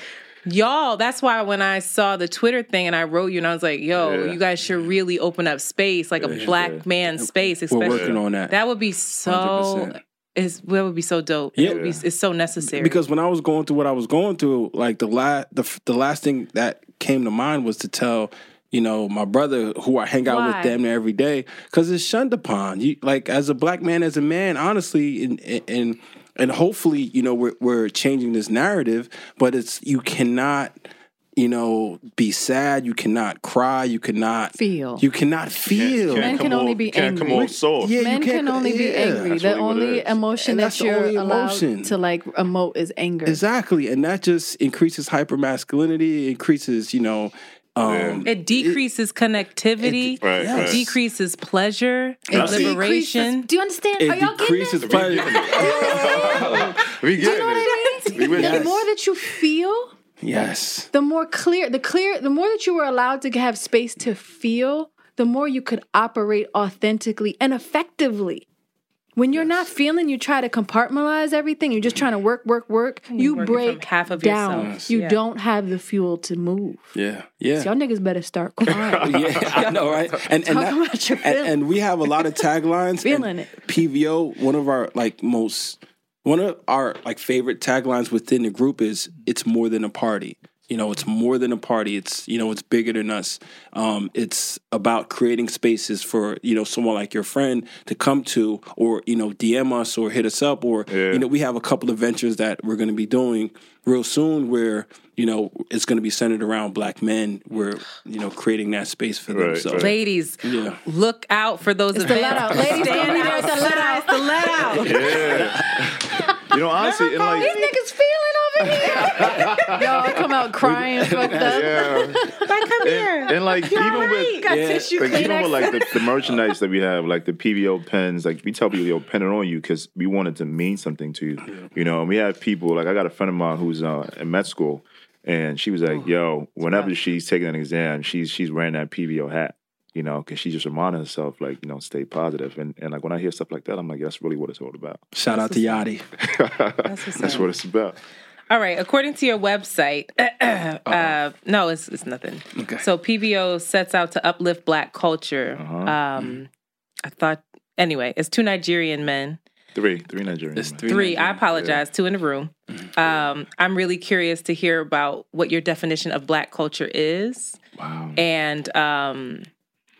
y'all that's why when i saw the twitter thing and i wrote you and i was like yo Yeah. you guys should really open up space like a black man space especially We're working on that. that would be so 100%. is that would be so dope Yeah. it be, it's so necessary because when I was going through what I was going through, like the last the, the last thing that came to mind was to tell you know my brother who I hang out Why? with damn near every day because it's shunned upon. You like as a black man, as a man, honestly, and and and hopefully you know we're we're changing this narrative, but it's you cannot. You know, be sad. You cannot cry. You cannot Feel. You cannot feel. Can't Men come can only off- be can't come angry. off soft. Yeah, you Men can't- can only be angry. That's The really only emotion And that you're only allowed to like emote is anger. Exactly, and that just increases hyper masculinity. Increases, you know, um, it decreases connectivity Right, it right. decreases pleasure It liberation Do you understand? it Are y'all getting decreases this? pleasure. We get You know what I it. mean? We with The more that you feel, yes, the more clear, the clear, the more that you were allowed to have space to feel, the more you could operate authentically and effectively. When you're not feeling, you try to compartmentalize everything. You're just trying to work, work, work. You working break half of down. yourself. You Yeah. don't have the fuel to move. yeah, yeah. Y'all niggas better start crying. yeah, I know, right? And and, Talk that- about your and, and we have a lot of taglines. Feeling it. PVO, one of our like most, one of our like favorite taglines within the group is "It's more than a party." You know, it's more than a party. It's you know, it's bigger than us. Um, it's about creating spaces for you know someone like your friend to come to, or you know, DM us or hit us up, or Yeah. you know, we have a couple of ventures that we're going to be doing real soon where you know it's going to be centered around black men. We're you know creating that space for them. So right. ladies Yeah. look out for those the events let out. Ladies, Stand gonna there the let out. It's the let out Yeah. You know, honestly, and like, These niggas feeling over here. Y'all come out crying, fucked up. yeah. come here And like, even with, Got Yeah. tissue like even with like the, the merchandise that we have, like the PVO pens, like we tell people, yo, pen it on you because we want it to mean something to you. You know, and we have people like I got a friend of mine who's uh, in med school, and she was like, yo, whenever she's taking an exam, she's she's wearing that PVO hat. You know, because she just reminded herself, like, you know, stay positive. And and like when I hear stuff like that, I'm like, that's really what it's all about. shout out to Yachty. That's what it's about. All right. According to your website, uh, no, it's it's nothing. Okay. So PVO sets out to uplift Black culture. Uh-huh. Um, I thought anyway. It's two Nigerian men. Three, three Nigerian. It's men. three. Three. I Nigerians. apologize. Two in the room. Um, I'm really curious to hear about what your definition of Black culture is, Wow. and um,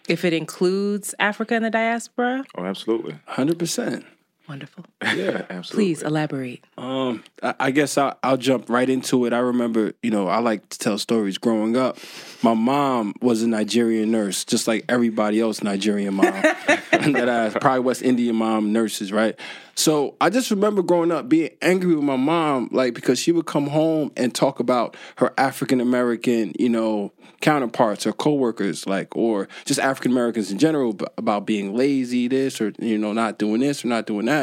if it includes Africa and the diaspora. Oh, absolutely. Hundred percent. Wonderful. Yeah, absolutely. Please elaborate. Um, I, I guess I'll, I'll jump right into it. I remember, you know, I like to tell stories. Growing up, my mom was a Nigerian nurse, just like everybody else Nigerian mom. that I probably West Indian mom nurses, right? So I just remember growing up being angry with my mom, like because she would come home and talk about her African American, you know, counterparts or coworkers, like or just African Americans in general, about being lazy, this or you know, not doing this or not doing that.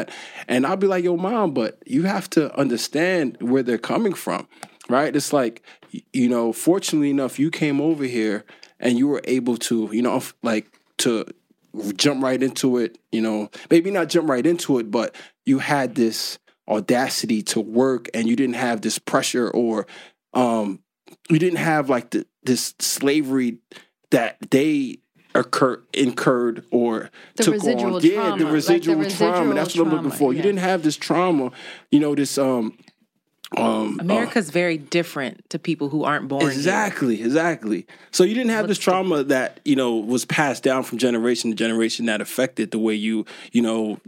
And I'll be like, "Yo, mom, but you have to understand where they're coming from." Right? It's like, you know, fortunately enough, you came over here and you were able to, you know, like to jump right into it, you know, maybe not jump right into it, but you had this audacity to work and you didn't have this pressure or um you didn't have like the, this slavery that they occur incurred or The took residual on yeah trauma, the like the residual, residual trauma that's what i'm looking trauma, for you didn't have this trauma you know this um Um, America's very different to people who aren't born. here. Exactly, exactly. So you didn't have this trauma that you know was passed down from generation to generation that affected the way you you know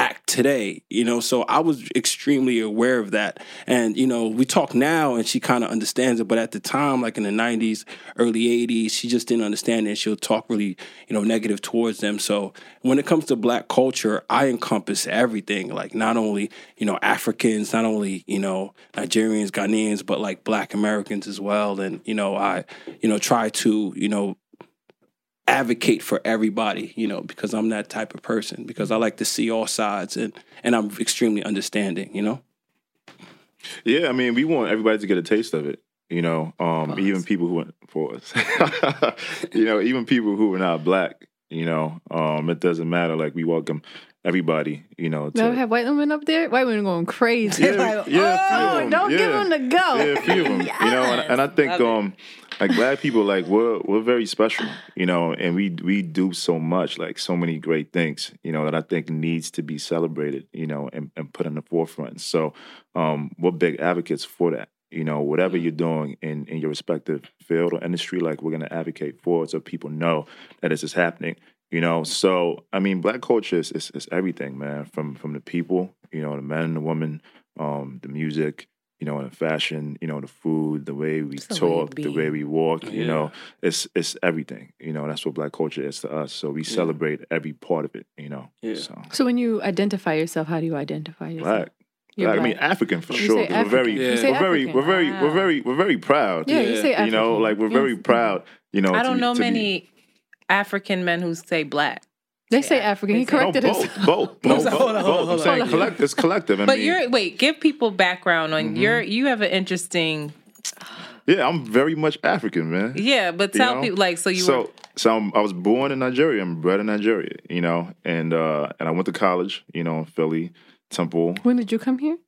act today. You know, so I was extremely aware of that, and you know we talk now, and she kind of understands it, but at the time, like in the '90s, early '80s, she just didn't understand it. She'll talk really you know negative towards them. So when it comes to black culture, I encompass everything, like not only you know Africans, not only you know Nigerians, Ghanaians, but like Black Americans as well. And you know, I you know try to you know advocate for everybody, you know, because I'm that type of person. Because I like to see all sides, and and I'm extremely understanding, you know. Yeah, I mean, we want everybody to get a taste of it. You know, um, even people who for us, you know, even people who are not black. You know, um, it doesn't matter. Like we welcome everybody. You know, Never to, have white women up there. White women going crazy. Yeah, like, yeah, a few of oh, 'em, don't give them the go. Yeah, a few of them. You know, and, and I think Love it. um, like black people, like we're we're very special. You know, and we we do so much, like so many great things. You know, that I think needs to be celebrated. You know, and, and put in the forefront. So, um, we're big advocates for that. You know, whatever you're doing in in your respective field or industry, like we're gonna advocate for it, so people know that this is happening. You know, so I mean, black culture is, is, is everything, man. From from the people, you know, the men and the women, um, the music, you know, in the fashion, you know, the food, the way we Just the way talk, it the way we walk. You know, it's it's everything. You know, that's what black culture is to us. So we celebrate every part of it. You know, Yeah. so So when you identify yourself, how do you identify yourself? black. You're Black. I mean. African for You sure. say 'cause We're very, African. You we're very, African. we're very, ah. we're very, we're very proud. Yeah, you say African. You know, like we're very proud. You know, I don't be- know to be- many African men who say black. They say African. He They say- No, corrected both, himself. both, both, Hold on, both, hold on, hold on. I'm hold saying on. collect, it's collective. I But mean, you're wait, give people background on Mm-hmm. your you have an interesting yeah, I'm very much African, man. yeah, but You tell know? people like so you so were so I'm, I was born in Nigeria. I'm bred in Nigeria, you know, and uh, and I went to college, you know, in Philly, Temple. When did you come here?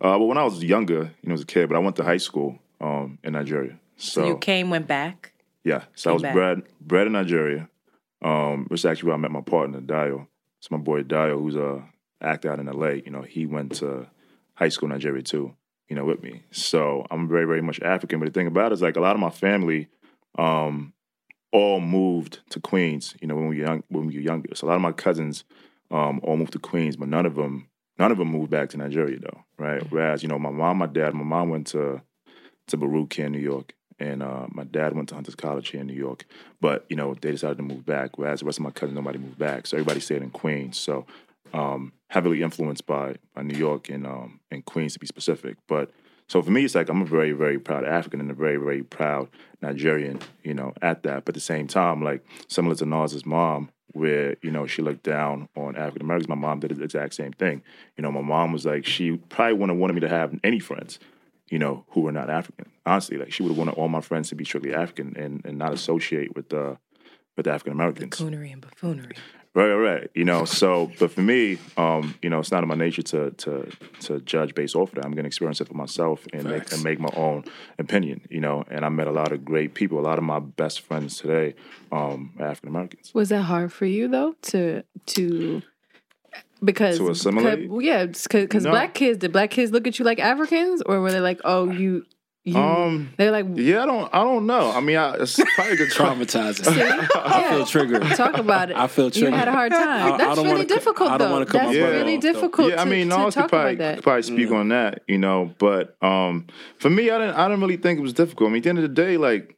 Uh, but when I was younger, you know, as a kid, but I went to high school um, in Nigeria. So you came went back. yeah, so I was back. bred bred in Nigeria, um, which is actually where I met my partner, Dayo. It's my boy Dayo, who's a actor out in LA. You know, he went to high school in Nigeria too. You know, with me. So I'm very, very much African. But the thing about it is, like, a lot of my family, um, all moved to Queens. You know, when we were young, when we were younger. So a lot of my cousins, um, all moved to Queens, but none of them, none of them moved back to Nigeria though, right? Whereas, you know, my mom, my dad, my mom went to to Baruch here in New York, and uh, my dad went to Hunter's College here in New York. But you know, they decided to move back. Whereas the rest of my cousins, nobody moved back, so everybody stayed in Queens. So um, heavily influenced by, by New York and um, and Queens to be specific. But so for me, it's like I'm a very very proud African and a very very proud Nigerian. You know, at that. But at the same time, like similar to Nas's mom. Where you know she looked down on African Americans, my mom did the exact same thing. You know, my mom was like she probably wouldn't have wanted me to have any friends, you know, who were not African. Honestly, like she would have wanted all my friends to be strictly African and, and not associate with uh with African Americans. Coonery and buffoonery. Right, right, right. You know, so but for me, um, you know, it's not in my nature to to to judge based off of that. I'm gonna experience it for myself and make and make my own opinion, you know. And I met a lot of great people. A lot of my best friends today, um, are African Americans. Was that hard for you though to to because To assimilate? because- yeah, because No. black kids did black kids look at you like Africans or were they like oh you you Um, they're like Yeah, I don't I don't know. I mean I, it's probably a good Traumatizing. See? I feel triggered. talk about it. I feel You triggered. had a hard time. I That's don't really wanna co- difficult I don't though. wanna cut That's my really though. difficult yeah, I to, mean, to could talk probably, about that. could probably speak on that, you know. But um, for me, I didn't. I didn't really think it was difficult. I mean, at the end of the day, like,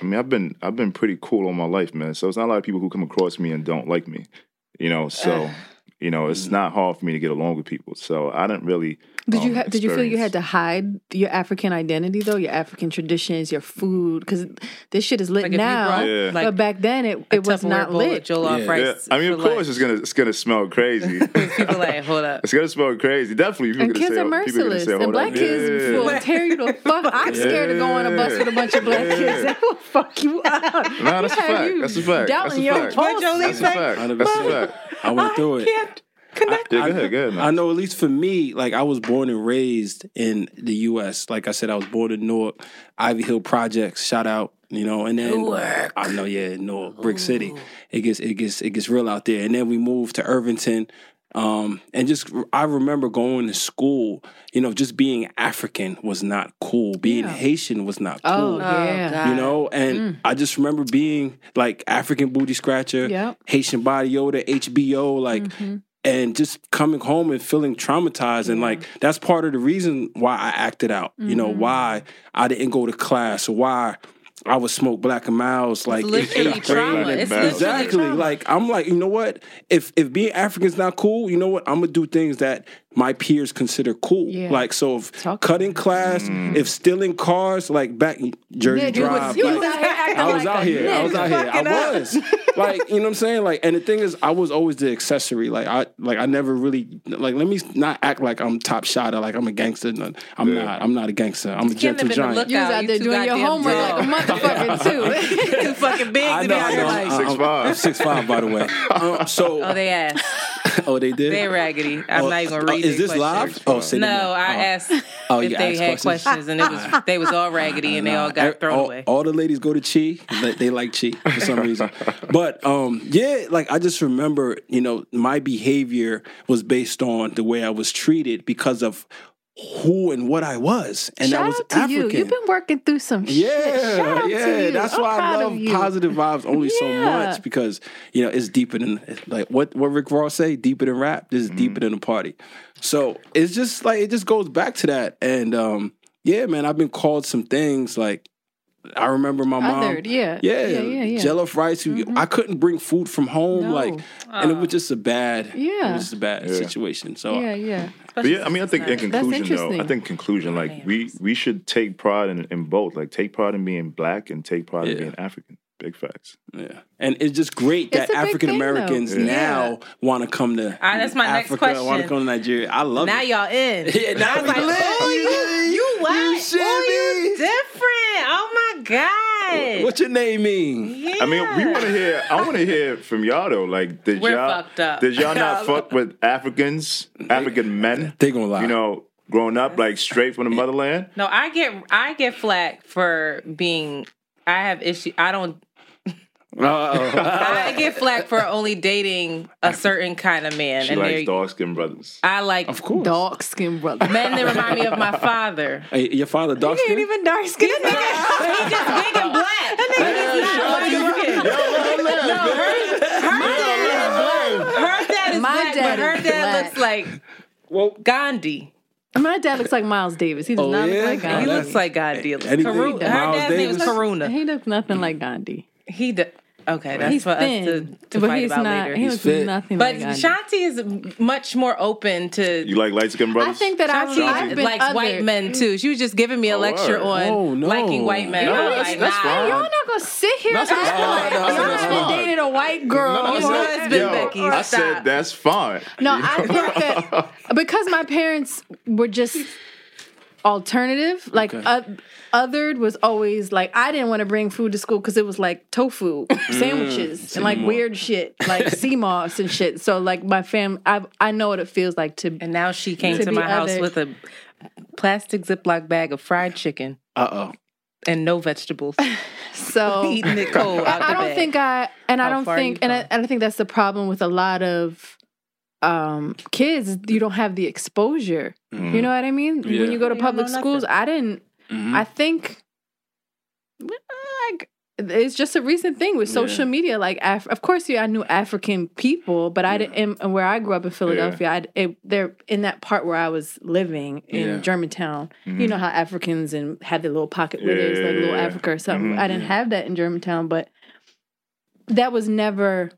I mean, I've been I've been pretty cool all my life, man. So it's not a lot of people who come across me and don't like me, you know. So you know, it's mm. not hard for me to get along with people. So I didn't really. Did you um, ha- did you feel you had to hide your African identity though, your African traditions, your food? Because this shit is lit Like now, brought Yeah. like but back then it, it was not lit. Jollof Yeah. rice. Yeah, I mean, of course, lunch. it's gonna it's gonna smell crazy. people like hold up. It's gonna smell crazy. Definitely, people And gonna kids say, are gonna merciless, say, and black up." kids Yeah. will tear you the fuck. I'm scared to go on a bus with a bunch of black Yeah. kids. They will fuck you up. Nah, that's a fact. you That's a fact. doubting your fact. pulse. That's a fact. That's a fact. I went through it. Can't connect. Yeah, go ahead, man. I know at least for me, like I was born and raised in the U.S. Like I said, I was born in Newark, Ivy Hill Projects. Shout out, you know, and then Newark. I know, yeah, Newark, Brick City. It gets it gets it gets real out there. And then we moved to Irvington Um, and just I remember going to school, you know, just being African was not cool. Being Haitian was not cool. Oh, yeah. You know, and I just remember being like African booty scratcher, Yep. Haitian body odor, HBO, like, and just coming home and feeling traumatized. And like, that's part of the reason why I acted out, you know, mm-hmm. why I didn't go to class or why I would smoke Black and Milds. Like, in literally eighth trauma. It's exactly. trauma. Like, I'm like, you know what? If if being African is not cool, you know what? I'm gonna do things that my peers consider cool. Yeah. Like, so if Talk- cutting class, if stealing cars, like back in Jersey Nigga, you was- Drive. you was like, out here I was like out a here. I was out here. I Fucking up. was. like, you know what I'm saying? Like, and the thing is, I was always the accessory. Like, I like I never really like. Let me not act like I'm top shot shotter. Like I'm a gangster. No, I'm Yeah. not. I'm not a gangster. I'm a Getting gentle them in the giant. You was Out, out you there doing your homework tall. like a motherfucker too. Too fucking big I to know. be out I here know. like. I'm- Six five. I'm six five, by the way. Um, so, Oh, they asked. oh, they did. They raggedy. I'm Oh, not even gonna oh, read. Is this live? Oh, say No, more. I Oh. asked Oh, if they asked had questions? questions, and it was they was all raggedy, and they all got thrown all, away. all the ladies go to Chi. They, they like Chi for some reason. But um, yeah, like I just remember, you know, my behavior was based on the way I was treated because of who and what I was, and Shout that was out to African. you. You've been working through some shit. yeah, Shout out yeah. That's I'm why I love positive vibes only so much because you know it's deeper than like what what Rick Ross say. Deeper than rap. This is deeper than a party. So it's just like it just goes back to that. And um, yeah, man, I've been called some things like I remember my mom. Othered, yeah. Yeah, Yeah, yeah, yeah. Jollof rice. I couldn't bring food from home, No. like, and it was just a bad, it Yeah. was just a bad Yeah. situation. So Yeah, yeah. But yeah, I mean, I think in conclusion, though, I think conclusion, like we we should take pride in, in both, like take pride in being black and take pride in being African. Big facts. Yeah, and it's just great It's that African thing, though. Americans Yeah. now want to come to. Ah, that's my next Africa, Want to come to Nigeria? I love Now it. y'all in. Yeah, now I was like, oh, you, you what? You should oh, you be. different. Oh my god. What your name mean? Yeah. I mean, we want to hear. I want to hear from y'all though. Like, did We're y'all fucked up. did y'all not fuck with Africans, African men? They gonna lie. You know, growing up like straight from the motherland. No, I get I get flack for being. I have issue. I don't. Uh-oh. I get flack for only dating a certain kind of man, She and likes dark skinned brothers. I like of course. Dark skin brothers. men that remind me of my father. Hey, your father dark He ain't skin? even dark skin. He's just big and black. No, her, her dad is My black, dad but her dad black. looks like Well, Gandhi. My dad looks like Miles Davis. He does Oh, not yeah? look like Oh, He looks like Gandhi. Anything- Karuna. Her Miles dad's name is Karuna. He looks nothing like Gandhi. He d- okay. That's He's for thin, us to, to but fight he's about not. later. He He's looks fit. nothing but like Shanti is much more open to You like light skinned brothers? I think that I've, Shanti I've been likes white men too. She was just giving me a Oh, lecture word. on Oh, no. liking white men. No, I'm that's- like, that's nah. fine. Y'all not gonna sit here That's and act fine. like No, y'all that's haven't fine. dated a white girl. No, Your no, husband, yo, Becky, I said that's fine. No, I think that because my parents were just alternative, like Okay. uh, othered was always like I didn't want to bring food to school because it was like tofu sandwiches and like weird shit, like sea moss and shit. So like my fam, I I know what it feels like to. And now she came To to my house othered. with a plastic Ziploc bag of fried chicken uh oh. and no vegetables. So Eating it cold out I, I don't bag. think I and I How don't think and I, and I think that's the problem with a lot of um kids you don't have the exposure. You know what i mean? Yeah. when you go to You public know schools i didn't Mhm. i think like it's just a recent thing with social media like Af- of course yeah i knew african people but i didn't and where i grew up in philadelphia i it, they're in that part where i was living in Yeah. germantown. You know how africans and had their little pocket widows like little africa or something. Mhm, i didn't have that in germantown but that was never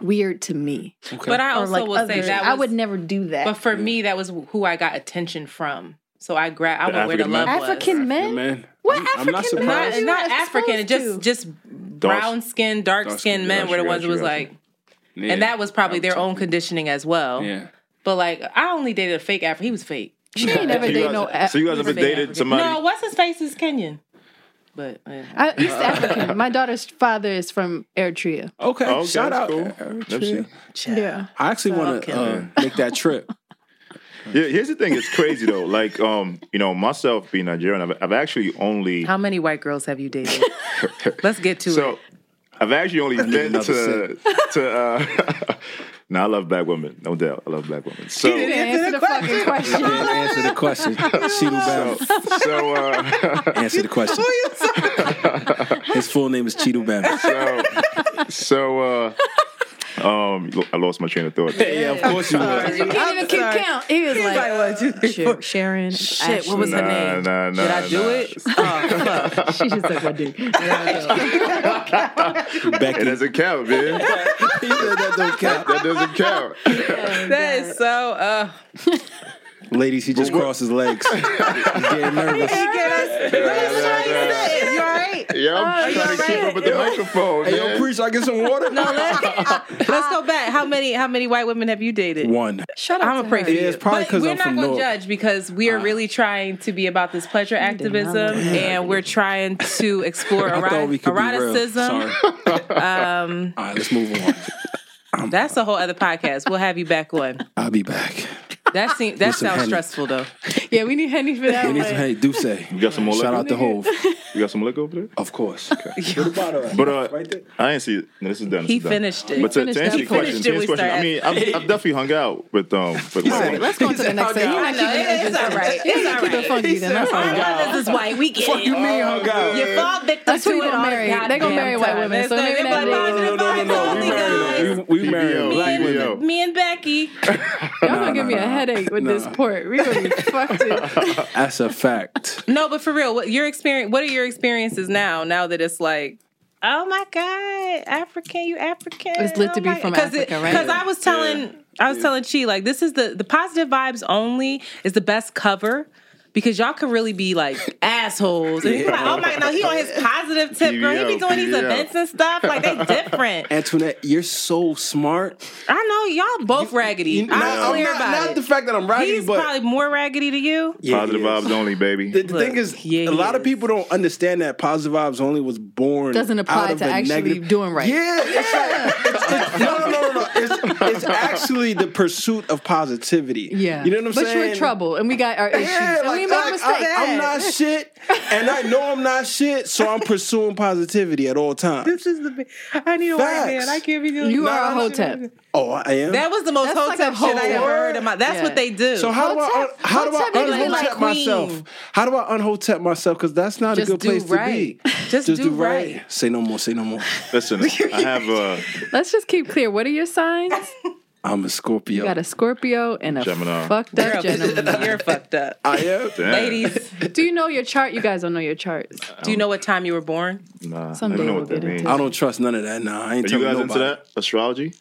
weird to me. Okay. But I also like will say others. that I would never do that. But for me, that was who I got attention from. So I grabbed. I went where the African love men? was. African men? man. What I'm, I'm not African surprised. Not, not African, exposed just just brown skinned, dark skinned men were the ones gotcha, who was like, Yeah. and that was probably their own conditioning as well. Yeah. But like, I only dated a fake African. He was fake. She ain't never So you dated guys- no. So you guys ever dated African. somebody? No, what's his face is Kenyan. But uh, I, East African. My daughter's father is from Eritrea. Okay. Oh, okay, Shout out. cool. Eritrea. Yeah. I actually want to uh, make that trip. Yeah, here's the thing. It's crazy though. Like, um, you know, myself being Nigerian, I've, I've actually only how many white girls have you dated? Let's get to it. so. it. I've actually only been to to. Uh, no, I love black women, no doubt. I love black women. So, she Didn't answer the fucking question. And answer the question. Cheeto Bam. so, uh, Answer the question. His full name is Cheeto Bam. so, so, uh, um, I lost my train of thought. Yeah, of course you would. You can't even keep count. He was like, like, what, two, Sh- Sharon. Shit, what was her Nah, name? nah, nah, Did I do nah. it? Oh, fuck. She just like, what dude? Becky. It doesn't count, man. he said that don't count. That doesn't count. That is so. Uh, Ladies, he just crossed his legs. He's getting nervous. you all right? Yeah, I'm trying to keep up with the microphone. Hey, yo, man. preach, I get some water? No, let's, let's go back. How many how many white women have you dated? One. Shut up. I'm gonna pray for Yeah, it's probably But 'cause we're I'm not from gonna North. judge because we are really trying to be about this pleasure activism, and we're trying to explore I thought we could be real. eroticism. Sorry. um, All right, let's move on. That's a whole other podcast. We'll have you back on. I'll be back. That seems that sounds Henny. stressful though. Yeah, we need Henny for that We need some, hey, do say. You got some more Shout liquor? out to Hove. You got some liquor over there? Of course. But uh, I ain't see it. No, this is done. This He is done. finished it. But to, finished to answer your question, to answer finished your it, question, I mean, I've, I've definitely hung out with um with white women. Let's go on to the next thing. You're I not know, keeping it it's all right. It's all Keep it right. funky then. That's all Our right. is white. We get Fuck it. you mean hung out? You fall victim That's to who you it gonna all marry. the They gonna marry white time. women, It's so gonna maybe be that like, No, no, no, we married. guys." We, we married PVO, black women. Me and Becky. Y'all gonna give me a headache with this port. We gonna be fucked. It. That's a fact. No, but for real, what your experience? What are your experiences now? Now that it's like, oh my god, African, you African. It's lit to oh be from Africa, right? Because I was telling, I was telling Chi like this is the the positive vibes only is the best cover. Because y'all could really be like assholes. And you're like, oh my no, he on his positive tip, girl. He be doing these events and stuff. Like they different. Antoinette, you're so smart. I know y'all both raggedy. You- I'm not- clear not, about not it. the fact that I'm raggedy, He's but probably more raggedy to you. Yeah, Positive vibes only, baby. The, the Look, thing is, yeah, a he lot of people don't understand that positive vibes only was born Doesn't apply out of to a actually negative- doing right. Yeah, it's like it's, it's, no, no, no, no, no. It's, it's actually the pursuit of positivity. Yeah. you know what I'm but saying? you're in trouble, and we got our issues. Yeah, like, we make like, mistakes. I, am not shit, and I know I'm not shit, so I'm pursuing positivity at all times. This is the. Big I need a white man. I can't be doing. You Nah, are a nah, hotep. Oh, I am. That was the most That's like hotep a shit I ever heard in my. That's Yeah. what they do. so how do I Hotep- how do I Hotep, you unhotep like myself? queen. How do I unhotep myself? Because that's not Just a good place right. to be. Just do right. Say no more. Say no more. Listen, I have uh, Let's just keep clear. What are your signs? I'm a Scorpio. You got a Scorpio and a Gemini. fucked up Girl, Gemini. you're fucked up. I am. damn. Ladies, Do you know your chart? You guys don't know your charts. do you know what time you were born? Nah, I don't know we'll what that get means. into I don't trust none of that. Nah, I ain't Are you telling guys nobody. into that astrology?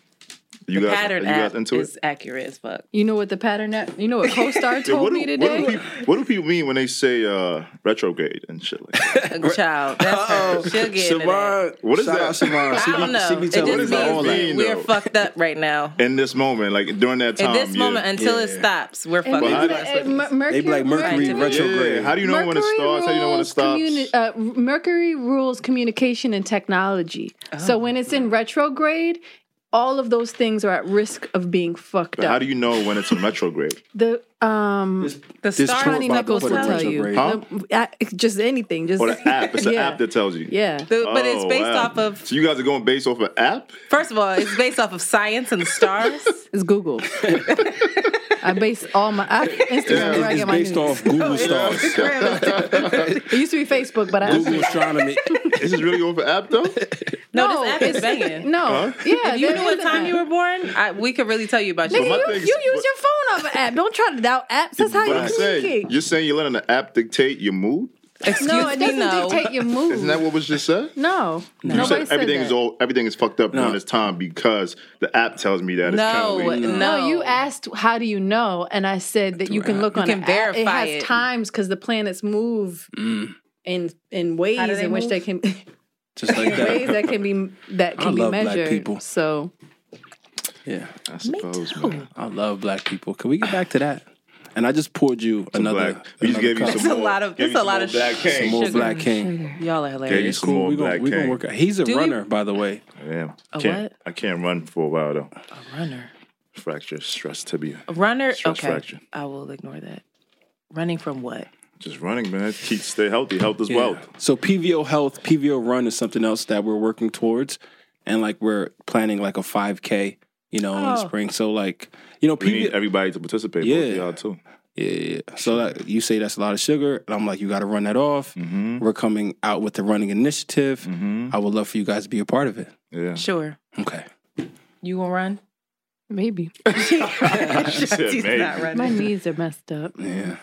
You The guys, pattern you guys app into is it? accurate as fuck. You know what the pattern? At, you know what CoStar Yeah, told what, do, me what, do today? people, what do people mean when they say uh, retrograde and shit like that? Child, that's her. She'll get into that. Siobhan, What is shout that? out Siobhan. I don't know. She be It telling just that means that. mean, we're though? fucked up right now. In this moment, like during that time. In this yeah. moment, until it stops, we're fucked up. do- the- Mer- Mercury, They be like Mercury Right. retrograde. Yeah, how do you know when it Mercury starts? How do you know when it rules stops? uh, Mercury rules communication and technology. Oh. So when it's in retrograde, all of those things are at risk of being fucked But up. how do you know when it's a retrograde? the um The This stars tour Connie Nichols will tell you. Huh? The- uh, just anything. Just Or the app? It's an yeah. app that tells you. Yeah. The- but it's Oh, based wow. off of. So you guys are going based off an app? First of all, it's based off of science and the stars. It's Google. I base all my I, Instagram. is where I It's get my based news. off Google stars. It used to be Facebook, but I Google astronomy. Is this really off an app though? No, this app is banging. no. Yeah, If you there knew what is an time app. you were born, I, we could really tell you about Nigga, you. you, thing you use your phone off an app. Don't try to doubt apps. That's how you I'm saying, communicate. you're saying you're letting the app dictate your mood? Excuse No, it doesn't no. dictate your mood. Isn't that what was just said? no, You nobody said said everything that. is all everything is fucked up No. during this time because the app tells me that it's No, kind no. No, you asked how do you know, and I said that you can look You on can an app. It verify has it. times because the planets move Mm. in in ways How do they in which they can Just like that. ways that. that can be that I can be love black measured. people. So Yeah, I suppose, man. I love black people. Can we get back to that? And I just poured you Some another. black. We just another gave you cup. some It's a lot of- gave it's a lot of black sh- Some more Sugar. black king. Y'all are Gave you hilarious. some more we gonna, black we gonna king. work. out. He's a Do you- runner, by the way. Yeah, A can't, what? I can't run for a while though. A runner. Fracture, stress tibia. A runner. Stress okay. fracture. I will ignore that. Running from what? Just running, man. Keep stay healthy. Health is Yeah. wealth. So PVO Health, PVO Run is something else that we're working towards, and like we're planning like a 5K, you know, in the Oh. spring. So like, you know, We need PVO, everybody to participate. Yeah. Yeah, y'all too. yeah, yeah, yeah. So that, you say that's a lot of sugar, and I'm like, you got to run that off. Mm-hmm. We're coming out with the running initiative. Mm-hmm. I would love for you guys to be a part of it. Yeah. Sure. Okay. You gonna run? Maybe. Said She's maybe. not running. My knees are messed up. Yeah.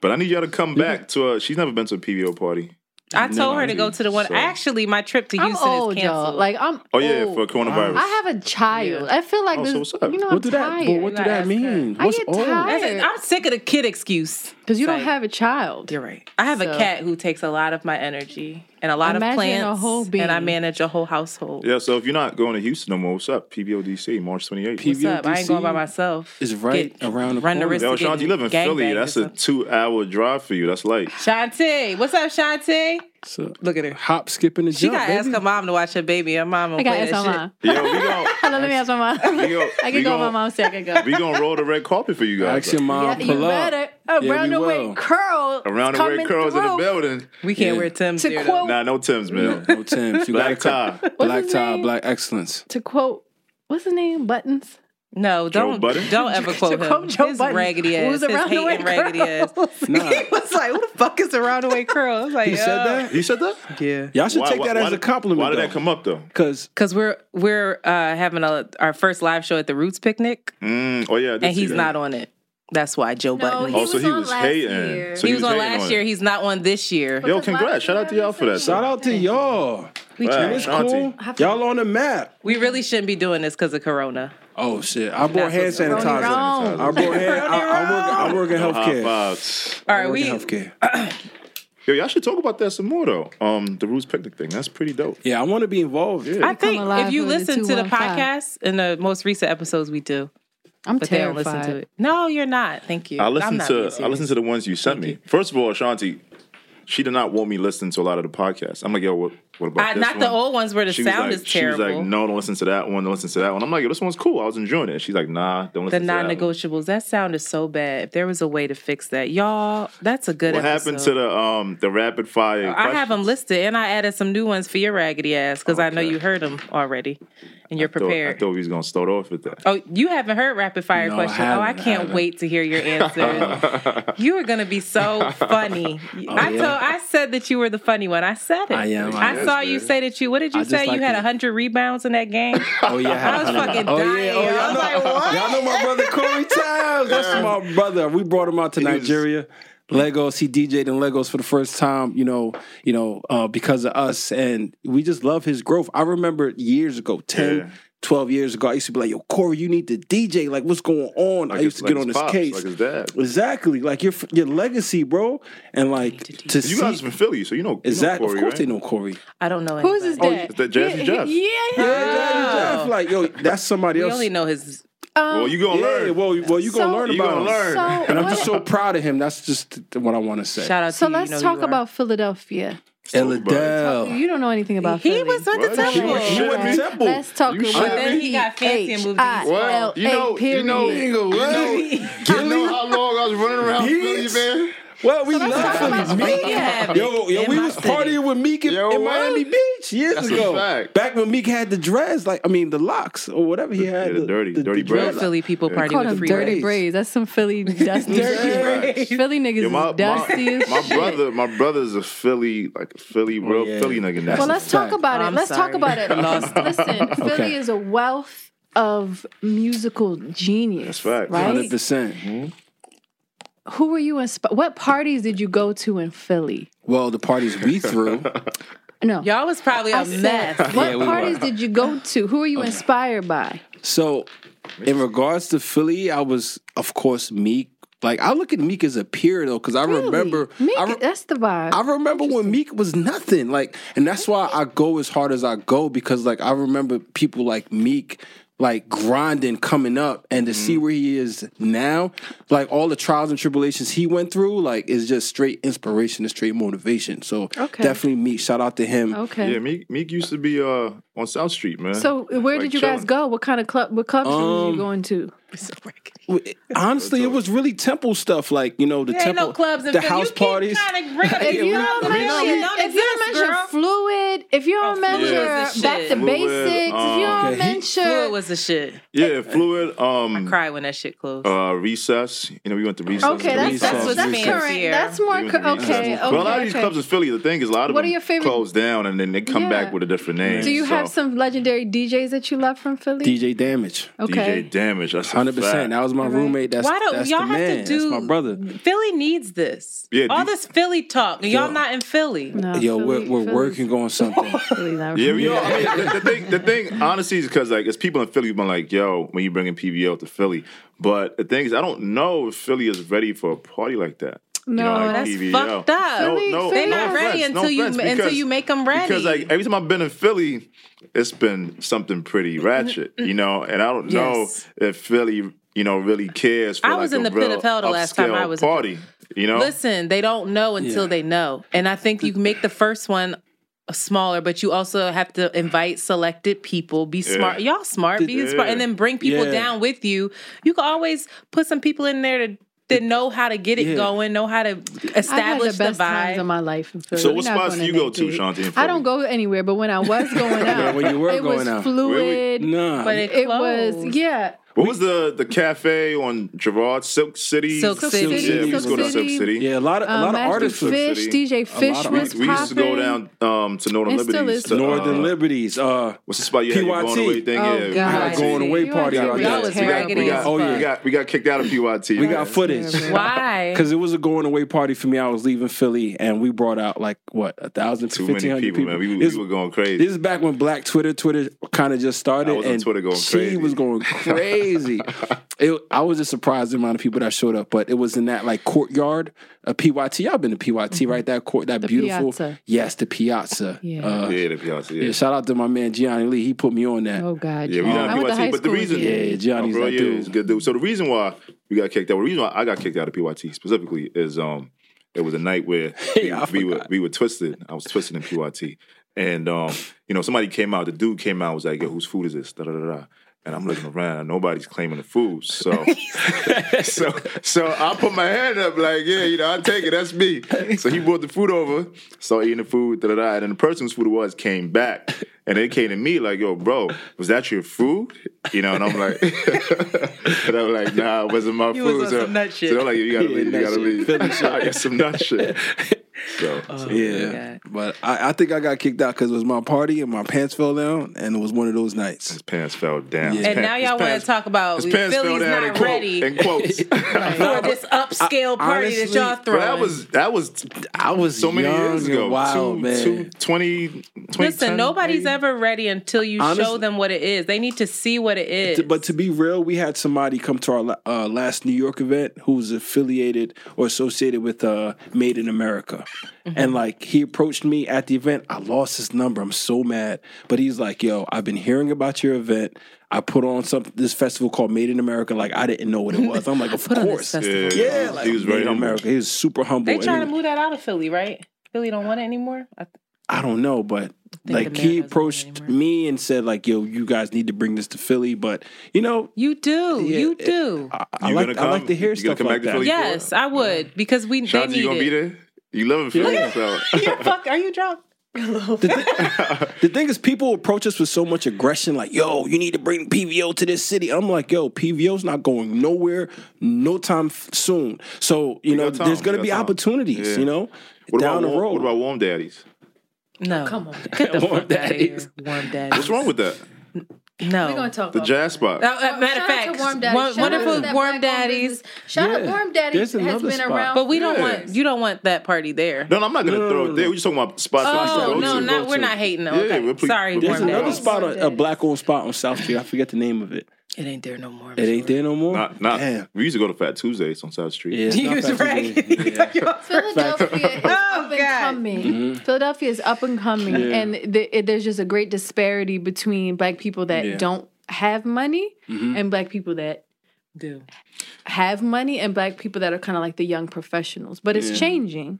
But I need y'all to come back to a. She's never been to a PVO party. I told her to go to the one. So- Actually, my trip to I'm Houston old, is y'all. canceled. Like I'm. Oh yeah, old. for coronavirus. I have a child. I feel like Oh, this. so? You know, What I'm do that? tired. But what do gotta that ask mean? I what's get old? tired. I'm sick of the kid excuse. Because you It's don't have a child. You're right. I have a cat who takes a lot of my energy and a lot Imagine of plants, whole and I manage a whole household. Yeah, so if you're not going to Houston no more, what's up? PVODC, March 28th. What's up? I ain't going by myself. is right around the run the corner. risk Yo, of Shanti, you live in Philly. That's a two hour drive for you. That's light. Shanti. What's up, Shanti? So, Look at her. hop, skipping, and a She jump. got to ask her mom to watch her baby. Her mom will I got play ask that my shit. mom. Yo, we gon' Hold on, let me ask my mom. we gon' I can go. gon' My mom said I can go. We gonna roll the red carpet for you guys. Ask your mom, Yeah, pull you up. better. Yeah, Around we the way curl. Around the way coming curls in the building. We can't Yeah. wear Tim's To here, quote- Nah, no Tim's, man. No Tim's. You Black gotta tie. Black tie, black excellence. To quote, what's his name? Buttons. No, don't don't ever quote To quote him. Joe his Budden, raggedy ass, who's his around the way hating raggedy ass. Nah. he was like, "Who the fuck is around the way curl?" I was like, You said that? He said that? Yeah. Y'all should Why- take why- that why as a compliment. Why did though. that come up though? Because Because we're we're uh, having a our first live show at the Roots Picnic, Mm, oh yeah, and he's that. not on it. That's why Joe Budden. he Oh, so was he on was last hating. year. So he, was, on hating last on year. it. He's not on this year. Yo, Because congrats! last Shout out to y'all for that. shout out to y'all. We, Wow. And it's cool. Shanti. Y'all on the map. we really shouldn't be doing this because of Corona. Oh shit! I brought hand sanitizer. I brought hand. I, I work. I work in No healthcare. fives. All I right, work we healthcare. Yo, y'all should talk about that some more though. Um, the Roots Picnic thing. That's pretty dope. Yeah, I want to be involved. Yeah. I think if you for the listen to the podcast in the most recent episodes, we do, I'm but they don't terrified. listen to it. No, you're not. Thank you. I I'm not to I listen to the ones you sent me. First of all, Ashanti, she did not want me listening to a lot of the podcasts. I'm like, yo, what, what about I, this not the old ones where the She sound like, is terrible. like, no, don't listen to that one. Don't listen to that one. I'm like, yo, this one's cool. I was enjoying it. She's like, nah, don't the listen to non-negotiables. That sound is so bad. If there was a way to fix that, y'all, that's a good. What happened to the um the rapid fire? I have them listed, and I added some new ones for your raggedy ass because I know you heard them already, and you're I thought- prepared. I thought we was gonna start off with that. Oh, you haven't heard rapid fire No, I question. Oh, I I can't haven't. wait to hear your answer. you are gonna be so funny. I yeah? told I said that you were the funny one. I said it. I am, I I am. saw you say that you. What did you I just say? like you had it. hundred rebounds in that game. Oh yeah, I was fucking oh, dying. Yeah. Oh, I y'all, was know, like, what? y'all know my brother Corey Townes. That's my brother. We brought him out to Nigeria. Lagos. He DJ'd in Lagos for the first time. You know, you know, uh, because of us, and we just love his growth. I remember years ago, 10, Yeah. 12 years ago, I used to be like, "Yo, Corey, you need to DJ. Like, what's going on?" I used to his- get on his his pops, case. like his dad. Exactly, like your your legacy, bro, and like to You see guys from Philly, so you know exactly. You know of course, right? they know Corey. I don't know. Who's his anybody. dad? Oh, is that Jazzy yeah, Jeff? Yeah, Yeah, yeah. Jeff, like yo, that's somebody We else. only know his. Well, um, you gonna yeah, learn. well, well, you gonna So- learn about gonna him. learn. So, And I'm just so proud of him. That's just what I want to say. Shout out so to you. So let's you know talk about Philadelphia. Elladell. You don't know anything about He Philly. was with the What? temple. She was- she went to Temple. Let's talk You about shit But then he got fancy and moved to East What? You know, you know, period. you know, you know how long I was running around Philly, Beats. man. Well, we let's love Philly. Meek. Yeah, Yo, yo, we my was city. partying with Meek in, Yo, in? Miami Beach years That's a ago. fact. Back when Meek had the dreads, like I mean the locks or whatever he had. Yeah, the dirty- dirty Real braids. Philly people Yeah. party Call with them free dirty braids. braids. That's some Philly dusty Dirty braids. Philly niggas Yo, my, dusty my, as my brother, my brother's a Philly, like a Philly, oh, real yeah. Philly nigga. Now. Well, let's talk about it. I'm let's talk about it. Listen, Philly is a wealth of musical genius. That's fact. Hundred Right? percent. Mm-hmm. Who were you inspired? What parties did you go to in Philly? Well, the parties we threw. No. Y'all was probably a I said, mess. what Yeah, we parties were. did you go to? Who were you inspired by? So, in regards to Philly, I was, of course, Meek. Like I look at Meek as a peer though, because I remember. Meek, I re- that's the vibe. I remember when Meek was nothing. Like, and that's why I go as hard as I go because, like, I remember people like Meek, like grinding, coming up, and to Mm-hmm. see where he is now, like all the trials and tribulations he went through, like, is just straight inspiration and straight motivation. So, Okay. definitely Meek. Shout out to him. okay. Yeah, Meek, Meek used to be uh on South Street, man. So where Like did you guys go? What kind of club? What clubs were Um, you going to? Honestly, it was really temple stuff, like you know the There temple, no clubs the house You parties. trying to bring up Hey, If you don't mention, if you don't mention fluid, if you don't Oh, mention fluid is the back to Fluid, basics, if you um, don't Okay, mention, Fluid was the shit. Yeah, fluid. Um, I cried when that shit closed. uh, recess. You know, we went to recess. okay, that's Recess, that's, that's recess. current. That's more We went to cur- recess. okay. Okay, But a lot of these clubs in Philly, the thing is, a lot of What are them your favorite- close down and then they come back with a different name. Do you have So, some legendary DJs that you love from Philly? DJ Damage, Okay. DJ Damage? That's hundred percent. That was my All right. roommate. That's Why don't that's y'all the have man. to do? That's my brother. Philly needs this. Yeah, all do- this Philly talk. and Y'all Yo. not in Philly. No, Yo, Philly- we're we're working on something. Yeah, we are. I mean, the, the thing, the thing, honestly, is because like, it's people in Philly who've been like, "Yo, when you bringing PVO to Philly," but the thing is, I don't know if Philly is ready for a party like that. You No, know, like that's PVO. fucked up. No, no, They're no not ready offense, no until you offense, until you make them ready. Because like every time I've been in Philly, it's been something pretty ratchet, you know. And I don't know if Philly, you know, really cares. For I like was in a the pit of hell the last time I was in party. You know, Listen, they don't know until Yeah. they know. And I think you make the first one smaller, but you also have to invite selected people. Be smart. Y'all smart. Be Yeah. smart. And then bring people Yeah. down with you. You can always put some people in there to that know how to get it Yeah. going, know how to I had establish the the, best times vibe. of my life in So We're what spots do you go to, it. Shanti, I don't go anywhere, but when I was going out, when you were it going was out. fluid. Nah, but it, It was yeah. What was the the cafe on Girard Silk City? Silk Silk City. City, Yeah, we used to go to Silk Silk City. City. yeah, a lot of a Um, lot of artists. Fish, City. DJ A Fish lot of We, was we used to go down um, to Northern And Liberties. To, Northern uh, Liberties. Uh, What's the spot you had your PYT. going away thing? Oh, yeah, God. had a going away party out We there. Got, was we got, we got, Oh, yeah. we got, we got kicked out of PYT. we got footage. Why? Because it was a going away party for me. I was leaving Philly, and we brought out like what a thousand, to fifteen hundred many people, man. We, This- we were going crazy. This is back when Black Twitter, Twitter kind of just started, I was on and Twitter going crazy. she was going crazy. it, I was just surprised the amount of people that showed up, but it was in that like courtyard of PYT. Y'all been to PYT, right? That court, that The beautiful, piazza. yes, the piazza. Yeah. Uh, yeah, the piazza. Yeah, yeah, shout out to my man Gianni Lee. He put me on that. Oh God. Yeah, we I done went to high PYT, but the reason, with. Yeah, Gianni's oh, bro, that yeah, dude. he's a good dude. So the reason why we got kicked out, the reason why I got kicked out of PYT specifically is um, it was a night where we, Yeah, I we were we were twisted. I was twisted in PYT, and um, you know, somebody came out. The dude came out was like, "Yo, whose food is this?" Da da da. da. And I'm looking around, and nobody's claiming the food. So, so, so I put my hand up, like, yeah, you know, I take it. That's me. So he brought the food over, started eating the food, da da da. And then the person whose food it was came back, and they came to me like, "Yo, bro, was that your food?" You know, and I'm like, and I'm like, "Nah, it wasn't my You was food." on so, some nut shit. so they're like, "You gotta leave, you gotta shit. leave." I got some nut shit. So, so Yeah, but I, I think I got kicked out because it was my party and my pants fell down, and it was one of those nights. his pants fell down. Yeah. And pants- now y'all want to talk about His pants Philly's fell down in, not quote, ready in quotes. for this upscale party that honestly- y'all Bro, throwing. that was that was I was so many young years ago. wild, two, man. two, 20, 2010, Listen, nobody's maybe? ever ready until you show them what it is. They need to see what it is. But to be real, we had somebody come to our uh, last New York event who's affiliated or associated with uh, Made in America. Mm-hmm. And like he approached me at the event. I lost his number. I'm so mad. But he's like, yo, I've been hearing about your event. I put on some this festival called Made in America. Like I didn't know what it was. I'm like, of Put on this course. festival. Yeah, Yeah, like he was very Made in humble. America. He was super humble. they And trying to move that out of Philly, right? Philly don't want it anymore. I th- I don't know, but like he approached want it anymore. me and said like, yo, you guys need to bring this to Philly. But you know, you do, Yeah, you it- do. I, I You like gonna I like come? to hear You gonna stuff come like back to that. Philly? yes, I would because we they Shanti, need you gonna it. be there? You live in Philly, Yeah. so yeah, fuck. Are you drunk? The thing is, people approach us with so much aggression, like, yo, you need to bring PVO to this city. I'm like, yo, PVO's not going nowhere no time f- soon. So, you We know, there's going to be time. opportunities, Yeah. you know, what down about the warm, road. what about warm daddies? No, Come on. Get the Warm fuck out of here. daddies. Warm daddies. What's wrong with that? No, We're gonna talk The about jazz spot. Uh, uh, matter of fact, to Warm Daddies. won- Shout out wonderful to warm daddies. business. Shout out Yeah. Warm Daddies There's has another been spot. around. But we don't Yeah. want you don't want that party there. No, no, I'm not gonna No, throw it there. We're just talking about spots that we used Oh go no, to. not we're not hating. Yeah, Okay, we're pre- sorry, There's warm another daddies. spot, a, a black owned spot on South Street. I forget the name of it. It ain't there no more. I'm It ain't sure. there no more. Not, not. Damn. We used to go to Fat Tuesdays on South Street. Yeah, it's You was right. Philadelphia is Oh, up and oh, God. coming. Philadelphia is up and coming, Yeah. and the, it, there's just a great disparity between black people that Yeah. don't have money mm-hmm. and black people that Do have money and black people that are kind of like the young professionals. But it's Yeah. changing,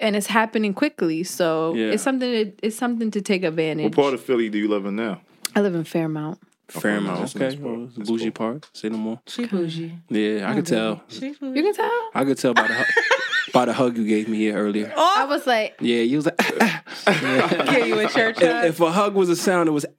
and it's happening quickly. So Yeah. it's something. To, it's something to take advantage. What part of Philly do you live in now? I live in Fairmount. Fairmount. that's Okay, nice well, it's a bougie cool. part. Say no more. She bougie. Yeah, I could tell. She bougie. You can tell. I could tell by the hu- by the hug you gave me here earlier. Oh. I was like, Yeah, you was like. Get you in church. if, if a hug was a sound, it was.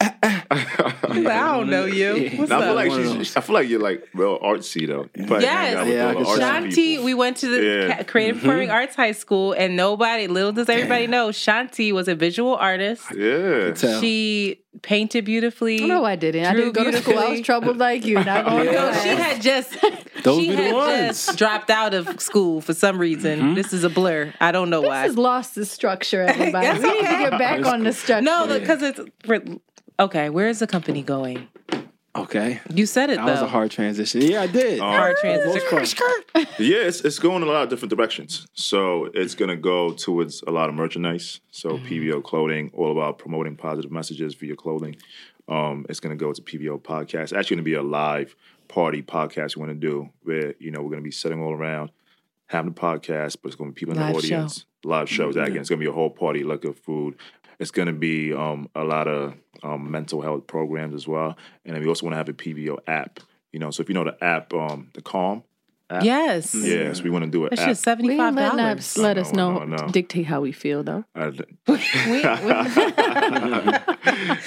I don't know you. What's Now, I feel up? like she's. I feel like you're like real artsy though. You probably hang out Yes, with Yeah, all the could artsy Shanti, people. we went to the Yeah. Ca- Creative mm-hmm. Performing Arts High School, and nobody, little does everybody know, Shanti was a visual artist. Yeah. tell. She painted beautifully. no, I didn't. I Drew didn't go to school. I was beautifully. troubled like you. Not going No, to she had just Those she be the had ones. just dropped out of school for some reason. Mm-hmm. This is a blur. I don't know why. This has lost the structure, everybody. We need to get back on the structure. no, because it's okay. Where is the company going? Okay, You said it that though. was a hard transition. Yeah, I did. hard For the most transition. part. Yeah, it's, it's going in a lot of different directions. So it's going to go towards a lot of merchandise. So PVO clothing, all about promoting positive messages via clothing. Um, it's going to go to PVO podcast. It's actually going to be a live party podcast we want to do where, you know, we're going to be sitting all around, having a podcast, but it's going to be people in Live the show. audience. Live shows. Again, it's going to be a whole party, liquor, food. It's going to be um, a lot of um, mental health programs as well. And then we also want to have a PVO app. You know, so if you know the app, um, the Calm app. Yes. Yeah, so we want to do it. It's just seventy we five ain't letting dollars. let us know, no, no. dictate how we feel, though.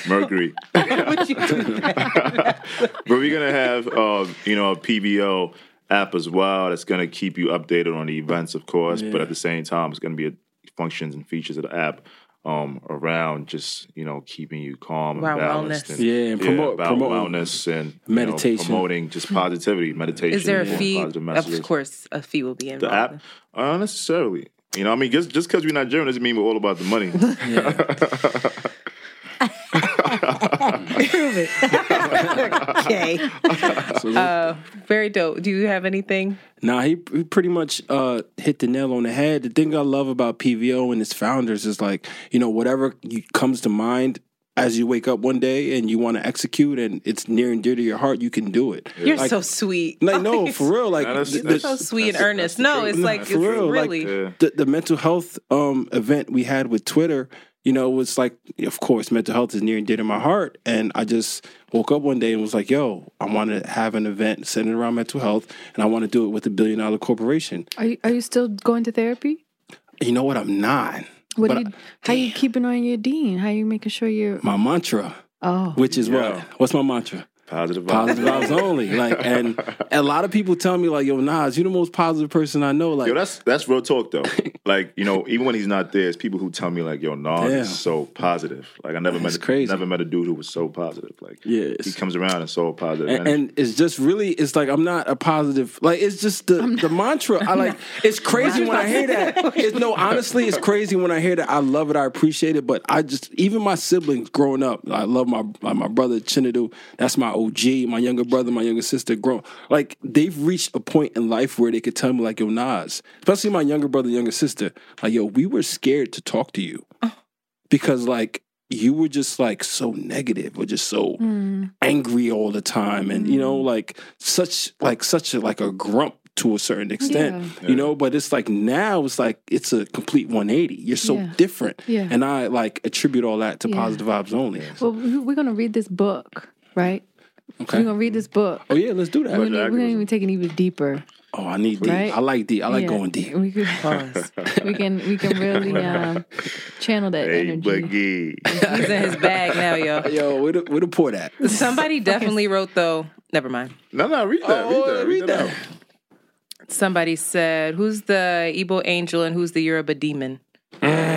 Mercury. Would you do that? but we're gonna have uh, you know a PVO app as well that's gonna keep you updated on the events, of course. But at the same time, it's gonna be a, functions and features of the app um, around just you know keeping you calm and Around balanced. wellness. And, Yeah, and promote- about promote wellness and you know, meditation. promoting just positivity, meditation. Is there a fee? Of course, a fee will be in The app, uh, necessarily. You know, I mean, just just because we're Nigerian doesn't mean we're all about the money. Okay. uh, very dope. Do you have anything? Nah, he, he pretty much uh, hit the nail on the head. The thing I love about PVO and its founders is like, you know, whatever you, comes to mind as you wake up one day and you want to execute and it's near and dear to your heart, you can do it. You're Like- so sweet. Like, no, for real. Like, Nah, that's- the- You're so sweet and earnest. No, it's like for it's real, like, really. Yeah. the, the mental health um, event we had with Twitter, you know, was like, of course, mental health is near and dear to my heart. And I just woke up one day and was like, yo, I want to have an event centered around mental health and I want to do it with a billion dollar corporation. Are you, are you still going to therapy? You know what? I'm not. What But do you, how you keeping on your dean? How you making sure you're? My mantra, Oh, which is Yeah. what? What's my mantra? Positive vibes. Positive vibes only. Like, and a lot of people tell me, like, yo, Nas, you're the most positive person I know. Like, Yo, that's that's real talk though. like you know, even when he's not there, it's people who tell me like, "Yo, Nas Damn. is so positive." Like I never That's met, crazy. never met a dude who was so positive. Like Yes. he comes around and so positive. and, and it's just really it's like I'm not a positive like it's just the the mantra I like it's crazy when I hear that it's no honestly it's crazy when I hear that I love it I appreciate it but I just even my siblings growing up I love my like my brother Chinedu that's my OG my younger brother my younger sister grown. Like they've reached a point in life where they could tell me like yo Nas especially my younger brother younger sister like yo we were scared to talk to you. Oh. Because like you were just like so negative or just so mm. angry all the time. And you know mm. like such like such a like a grump to a certain extent you know? But it's like now it's like it's a complete 180 you're so Yeah. different. Yeah. and i like attribute all that to Yeah. positive vibes only. Well, we're gonna read this book, right? Okay We're gonna read this book. oh yeah let's do that We're gonna, we're gonna even take it even deeper. oh i need deep Right? i like deep i like Yeah. going deep We could, we can we can really um, channel that hey, energy. Boogie. He's in his bag now, yo. yo where the, where the port at Somebody definitely wrote though. Never mind. no, no, read that. Oh, read that. read that. out. Somebody said, "Who's the Igbo angel and who's the Yoruba demon?" Mm,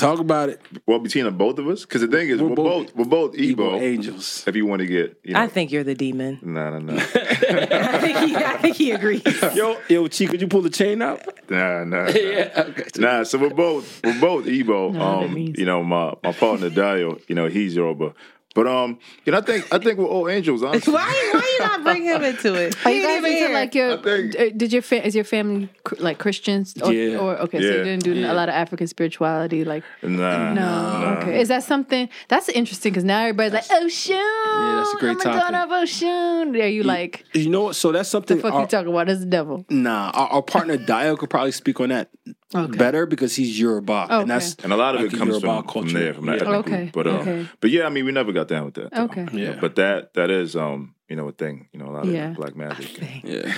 talk about it Well, between the both of us, because the thing is, We're we're, both- both, we're both evil Igbo. angels If you want to get, you know, I think you're the demon. no, no, no, I think he, I think he agrees. yo yo chi could you pull the chain out nah, nah, nah. yeah okay Nah, so we're both we're both Igbo. know what that um, you know, my my partner Dayo, you know, he's Yoruba. But um, you know, I think I think we're all angels. Honestly. Why, why you not bring him into it? Are you guys even into like your? Think- uh, Did your fa- is your family like Christians? Or, Yeah. Or okay, so you didn't do a lot of African spirituality, like Nah, no. nah. Okay, is that something that's interesting? Because now everybody's like, oh shoot, yeah, that's a great I'm a topic. daughter of Oshun. Are you like You know what? So that's the something. fuck our- you talking about? That's the devil. Nah, our, our partner Dayo could probably speak on that better because he's Yoruba, Okay. and that's And a lot of like it comes Yoruba from, from there, from that Yeah. Okay, group. But um, okay. but yeah, I mean, we never got down with that. though. Okay. Yeah. But that that is um, you know, a thing. You know, a lot of Yeah. black magic. Yeah.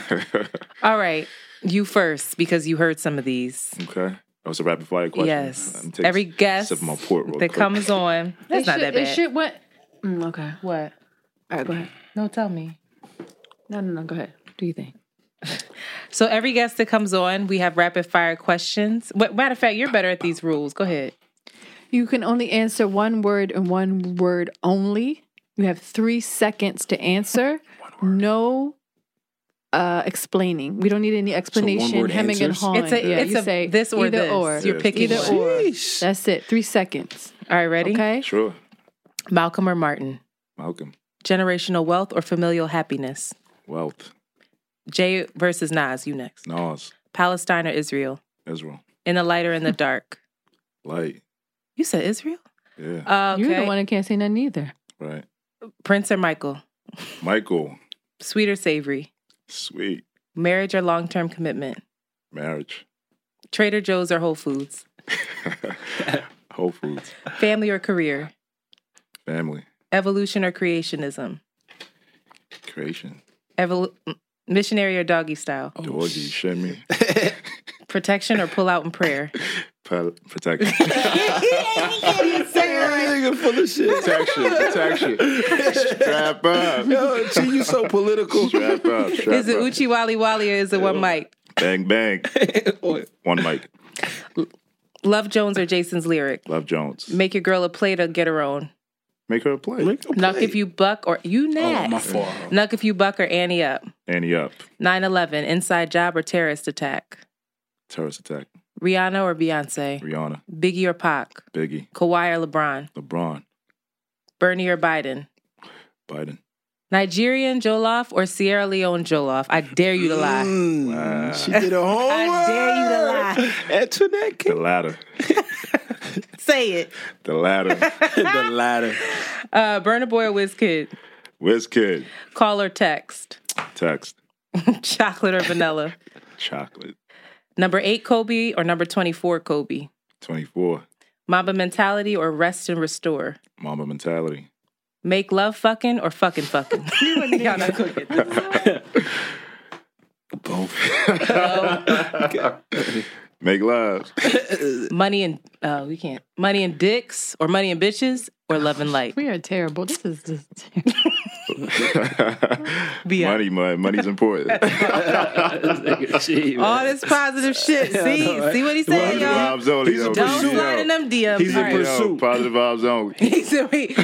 All right, you first because you heard some of these. okay. That was a rapid fire question. Yes, Let me take every a guest sip my port that quick. comes on. That's it not should, that It bad. should what? Mm, okay. What? All right, go ahead. No, tell me. No, no, no. Go ahead. Do you think? So every guest that comes on, we have rapid fire questions. Matter of fact, you're better at these rules. Go ahead. You can only answer one word and one word only. You have three seconds to answer. No uh, explaining. We don't need any explanation. word hemming and hawing. It's a- yeah, it's you a say this or either this. or. You're picking either this or. Sheesh. That's it. Three seconds. All right, ready? Okay. Sure. Malcolm or Martin? Malcolm. Generational wealth or familial happiness? Wealth. Jay versus Nas. You next. Nas. Palestine or Israel? Israel. In the light or in the dark? Light. You said Israel? Yeah. Uh, okay. You're the one that can't say nothing either. Right. Prince or Michael? Michael. Sweet or savory? Sweet. Marriage or long term commitment? Marriage. Trader Joe's or Whole Foods? Whole Foods. Family or career? Family. Evolution or creationism? Creation. Evol- missionary or doggy style? Oh, doggy. Shit me. Protection or pull out in prayer? Pal- Protection. Nigga full of shit. protection. Protection. Strap up. Yo, G, you so political. Strap up. Strap Is it up. Oochie Wally Wally or is it one mic? Bang bang. One mic. Love Jones or Jason's lyric? Love Jones. Make your girl a play to get her own. Make her a play. Make a Knuck play. if you buck or you Oh, my fault. Knuck if you buck or Ante up. Ante up. 9-11, inside job or terrorist attack. Terrorist attack. Rihanna or Beyonce. Rihanna. Biggie or Pac. Biggie. Kawhi or LeBron. LeBron. Bernie or Biden. Biden. Nigerian Jollof or Sierra Leone Jollof. I dare you to lie. Mm, She did a homework. I dare you to lie. Antoinette The King. latter. Say it. The latter. the ladder. Uh, Burna Boy or Wizkid. Whiz kid. Call or text. Text. Chocolate or vanilla. Chocolate. Number eight Kobe or number 24 Kobe. 24. Mamba mentality or rest and restore. Mama mentality. Make love fucking or fucking fucking. Y'all not gonna get. Both. Make love. Money and uh, we can't. Money and dicks or money and bitches or love and light. We are terrible. This is just. Be Money, money, money's important. All this positive shit. See, see what he said, Positive y'all. vibes only. He's a yo. Don't pursuit. slide in them DMs. He's All a right. pursuit. Yo, positive vibes only. He said, wait,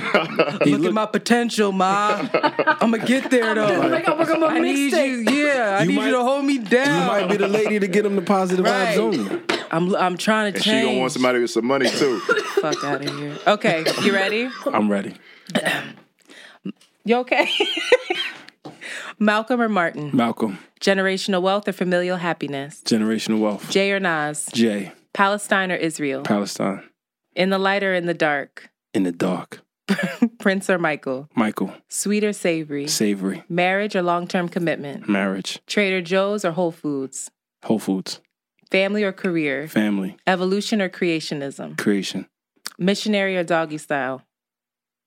look at my potential, ma. I'm gonna get there though. I need you, yeah. I You need might- you to hold me down. You might be the lady to get him the positive Right. vibes only. I'm, I'm trying to And she change. gonna want somebody with some money too. Fuck out of here. Okay, you ready? I'm ready. You okay? Malcolm or Martin? Malcolm, Generational wealth or familial happiness? generational wealth. Jay or Nas? Jay, Palestine or Israel? Palestine. In the light or in the dark? In the dark. Prince or Michael? Michael, Sweet or savory? savory. Marriage or long term commitment? Marriage. Trader Joe's or Whole Foods? Whole Foods. Family or career? Family. Evolution or creationism? Creation. Missionary or doggy style?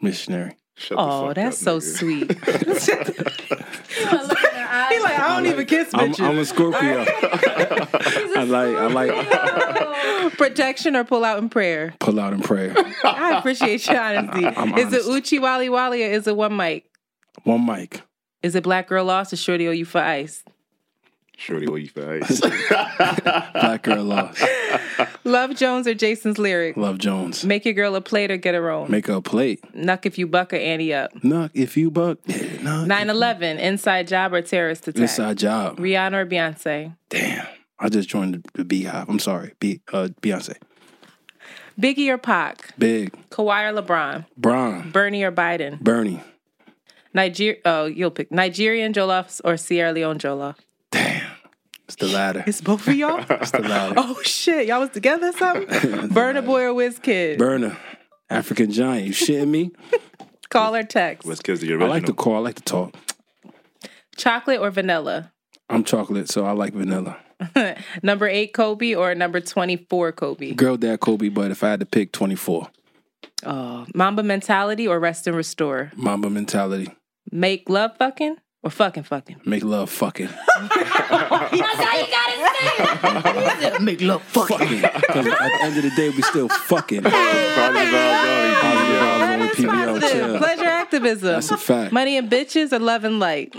Missionary. Shut Oh, that's up, so nigga. sweet. He like, I don't even kiss I'm, bitches. I'm a Scorpio. I like I like Protection or pull out in prayer? pull out in prayer. I appreciate your honesty. I'm is it. Oochie Wally Wally or is it one mic? One mic. Is it Black Girl Lost or Shorty O You for Ice? Shorty, what you for? Black girl lost. Love Jones or Jason's lyric? Love Jones. Make your girl a plate or get her own. Make her a plate. Knuck if you buck or Ante up. Knock if you buck. Knock. 9 11, inside job or terrorist attack? Inside job. Rihanna or Beyonce? Damn. I just joined the, the BeyHive. I'm sorry. Be, uh, Beyonce. Biggie or Pac? Big. Kawhi or LeBron? Bron. Bernie or Biden? Bernie. Niger. Oh, you'll pick Nigerian Jollof or Sierra Leone Jollof. It's the latter. It's both of y'all. It's the latter. oh shit, y'all was together or something? Burna Boy or Whiz kid? Burna. African giant. You shitting me? Call or text? West Kids the I like to call. I like to talk. Chocolate or vanilla? I'm chocolate, so I like vanilla. number eight Kobe or number twenty four Kobe? Girl dad Kobe, but if I had to pick 24, Oh, Mamba mentality or rest and restore? Mamba mentality. Make love fucking or fucking fucking? Make love fucking. That's how you gotta say it. Make love fucking. Because at the end of the day, we still fucking. Positive vibes only. Positive PVO. vibes That only, is PVO, positive. chill. Pleasure activism. That's a fact. Money and bitches or love and light?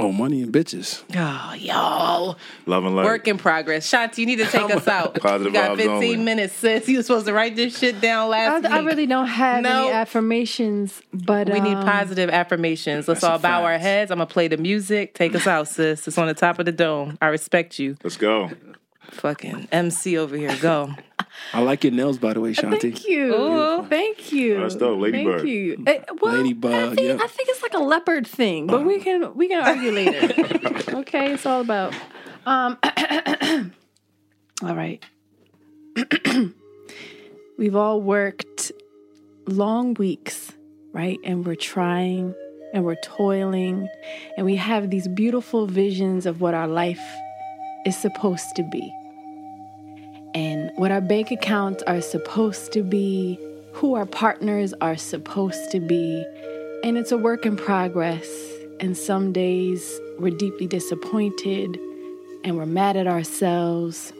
Oh, money and bitches. Oh, y'all. Love and light. Work in progress. Shanti, you need to take us out. Positive you got 15 only. minutes, sis. You were supposed to write this shit down last I, I really don't have No. any affirmations, but we need um, positive affirmations. Let's all bow our heads. I'm gonna play the music. Take us out, sis. It's on the top of the dome. I respect you. Let's go. Fucking MC over here. Go. I like your nails, by the way, Shanti. Thank you. Ooh. Thank you. That's dope. Ladybird. Thank you. Eh, well, Ladybug, I think, yep. I think it's like a leopard thing, but we can we can argue later. okay, it's all about. Um, all right. We've all worked long weeks, right? And we're trying and we're toiling and we have these beautiful visions of what our life is supposed to be and what our bank accounts are supposed to be, who our partners are supposed to be. And it's a work in progress. And some days we're deeply disappointed and we're mad at ourselves.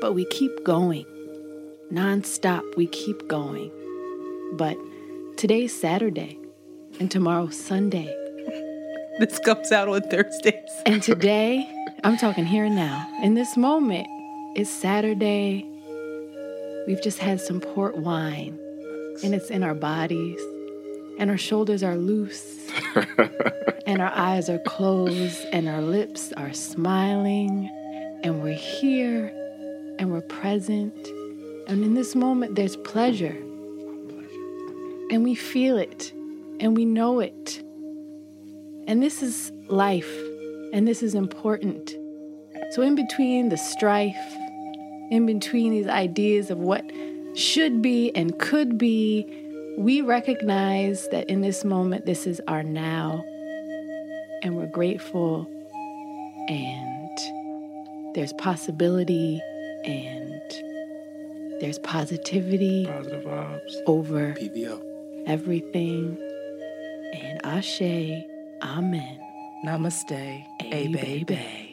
But we keep going. Nonstop, we keep going. But today's Saturday and tomorrow's Sunday. This comes out on Thursdays. And today, I'm talking here and now. In this moment, it's Saturday. We've just had some port wine, and it's in our bodies, and our shoulders are loose, and our eyes are closed, and our lips are smiling, and we're here, and we're present. And in this moment, there's pleasure, and we feel it, and we know it. And this is life, and this is important. So, in between the strife, in between these ideas of what should be and could be, we recognize that in this moment, this is our now, and we're grateful, and there's possibility, and there's positivity Positive vibes. over PVO. everything. And Ashe, Amen. Namaste. Hey, baby.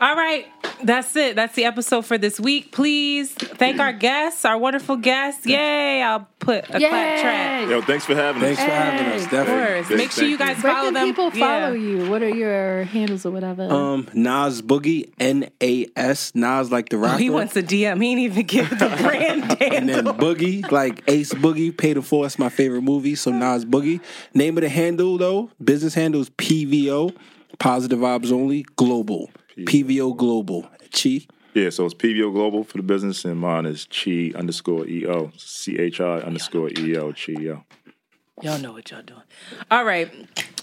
Baby. All right. That's it. That's the episode for this week. Please thank our guests, our wonderful guests. Yay. I'll put a clap track. Yo, thanks for having us. Thanks for having us. Hey, Of Definitely. course. Big Make sure you guys Where follow can them. people Yeah. follow you? What are your handles or whatever? Um, Nas Boogie, N A S, Nas like the Oh, rapper. he wants a DM. He didn't even give the brand name. and then. Boogie, like Ace Boogie, Paid in Full, my favorite movie. So Nas Boogie. Name of the handle though, business handle is PVO, Positive Vibes Only, Global. PVO Global. Chi. Yeah, so it's PVO Global for the business, and mine is Chi underscore EO. C H I underscore EO. Chi EO. Y'all know what y'all doing. All right.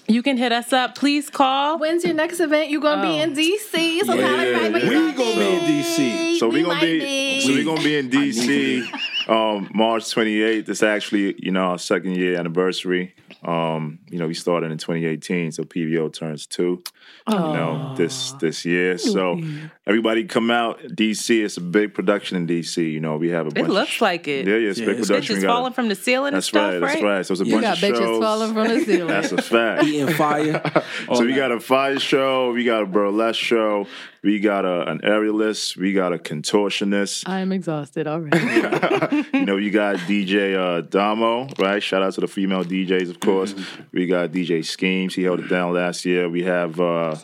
You can hit us up. Please call. When's your next event? You're gonna be in DC? So Yeah. kind of right, but We you gonna be in DC. So we gonna might be, so we gonna be in DC um, March 28th. It's actually you know our second year anniversary. Um, you know we started in 2018, so PVO turns two. You oh. know this this year. So everybody come out DC. It's a big production in DC. You know we have a bunch. It looks of, like it. yeah, yeah, it's Yeah, big it's production. Bitches got a- falling from the ceiling and That's stuff, right. That's right. So it's a You bunch got of bitches shows. falling from the ceiling. That's a fact. Eating fire. So we oh, got a fire show, we got a burlesque show, we got a, an aerialist, we got a contortionist. I'm exhausted already. you know, you got DJ uh, Damo, right? Shout out to the female DJs, of course. We got DJ Schemes. He held it down last year. We have uh,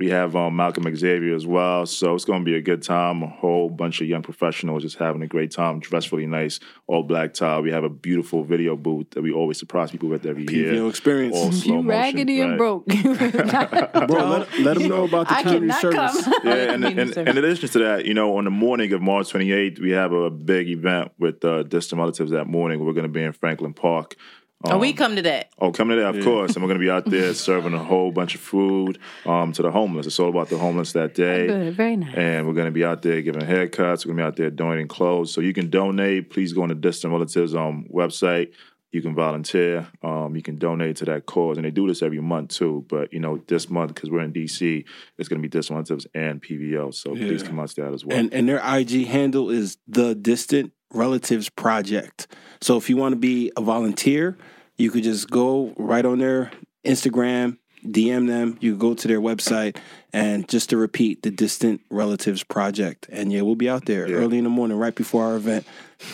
We have um, Malcolm Xavier as well. So it's going to be a good time. A whole bunch of young professionals just having a great time, dressed really nice, all black tie. We have a beautiful video booth that we always surprise people with every year. PVO experience. All slow You motion, raggedy and right. broke. Bro, let, let them know about the I community service. come. yeah, and, and, and in addition to that, you know, on the morning of March 28th, we have a big event with uh, distant relatives that morning. We're going to be in Franklin Park. Oh, we come to that. Oh, coming to that, of course. And we're going to be out there serving a whole bunch of food um, to the homeless. It's all about the homeless that day. Good, very nice. And we're going to be out there giving haircuts. We're going to be out there donating clothes. So you can donate. Please go on the Distant Relatives um, website. You can volunteer. Um, you can donate to that cause. And they do this every month, too. But, you know, this month, because we're in D.C., it's going to be Distant Relatives and PVO. So please come out to that as well. And and their IG handle is the Distant Relatives Project. So if you want to be a volunteer, you could just go right on their Instagram, DM them. You go to their website, and just to repeat, the Distant Relatives Project. And yeah, we'll be out there Yeah. early in the morning, right before our event.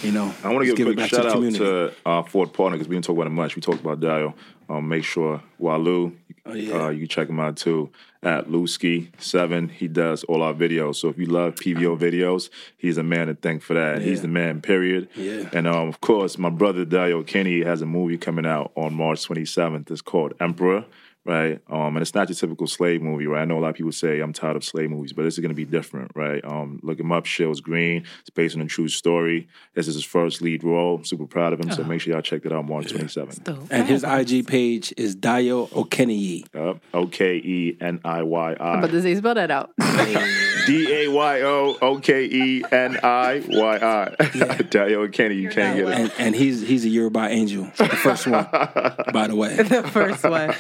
You know, I want to give a it quick shout the out to uh, Ford Partner because we didn't talk about it much. We talked about Dayo. Um, make sure Walu, Oh, yeah. uh, you can check him out too at Lusky7. He does all our videos. So if you love PVO videos, he's a man to thank for that. He's the man, period. Yeah. And um, of course, my brother Dayo Okeniyi has a movie coming out on March 27th. It's called Emperor. Right, um, and it's not your typical slave movie, right? I know a lot of people say I'm tired of slave movies, but this is going to be different, right? Um, look him up, Shields Green. It's based on a true story. This is his first lead role. super proud of him. So make sure y'all check that out March 27th. and his IG page is Dayo Okeniyi. Yep. O K E N I Y I'm about I. to say, spell that out. D A Y O O K E N I Y I. Dayo Okeniyi, you can't get it. And, and he's he's a Yoruba angel, the first one, by the way. the first one.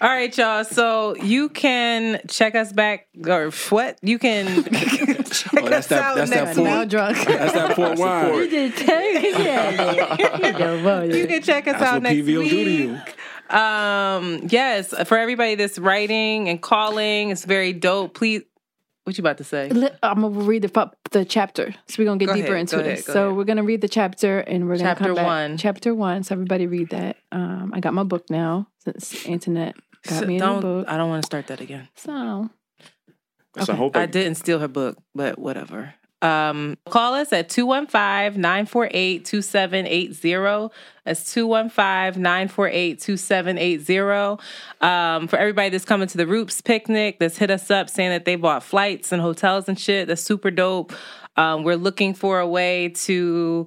All right, y'all. So you can check us back, or what? You can check Oh, that's us that- out that's that next Fort- now drunk. That's that Fort Wine. You just tell me. You can check us That's out what next PVO week. do to you. Um, yes, for everybody that's writing and calling, it's very dope. Please, what you about to say? I'm gonna read the the chapter, so we're gonna get Go deeper ahead, into this. ahead, so ahead. we're gonna read the chapter, and we're gonna Chapter come back. one. Chapter one. So everybody read that. Um, I got my book now since internet got So me a new book. I don't want to start that again. So So I hope I I, didn't steal her book, but whatever. Um, call us at 215-948-2780. That's 215-948-2780. Um, for everybody that's coming to the Roots picnic, that's hit us up saying that they bought flights and hotels and shit. That's super dope. Um, we're looking for a way to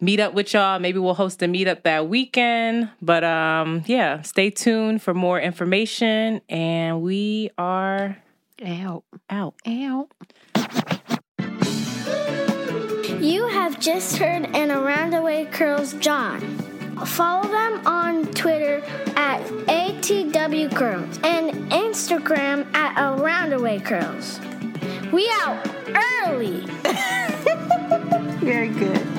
meet up with y'all. Maybe we'll host a meetup that weekend. But um, yeah, stay tuned for more information. And we are out, out. out. You have just heard an Around the Way Curls John. Follow them on Twitter at ATW Curls and Instagram at Around the Way Curls. We out early. Very good.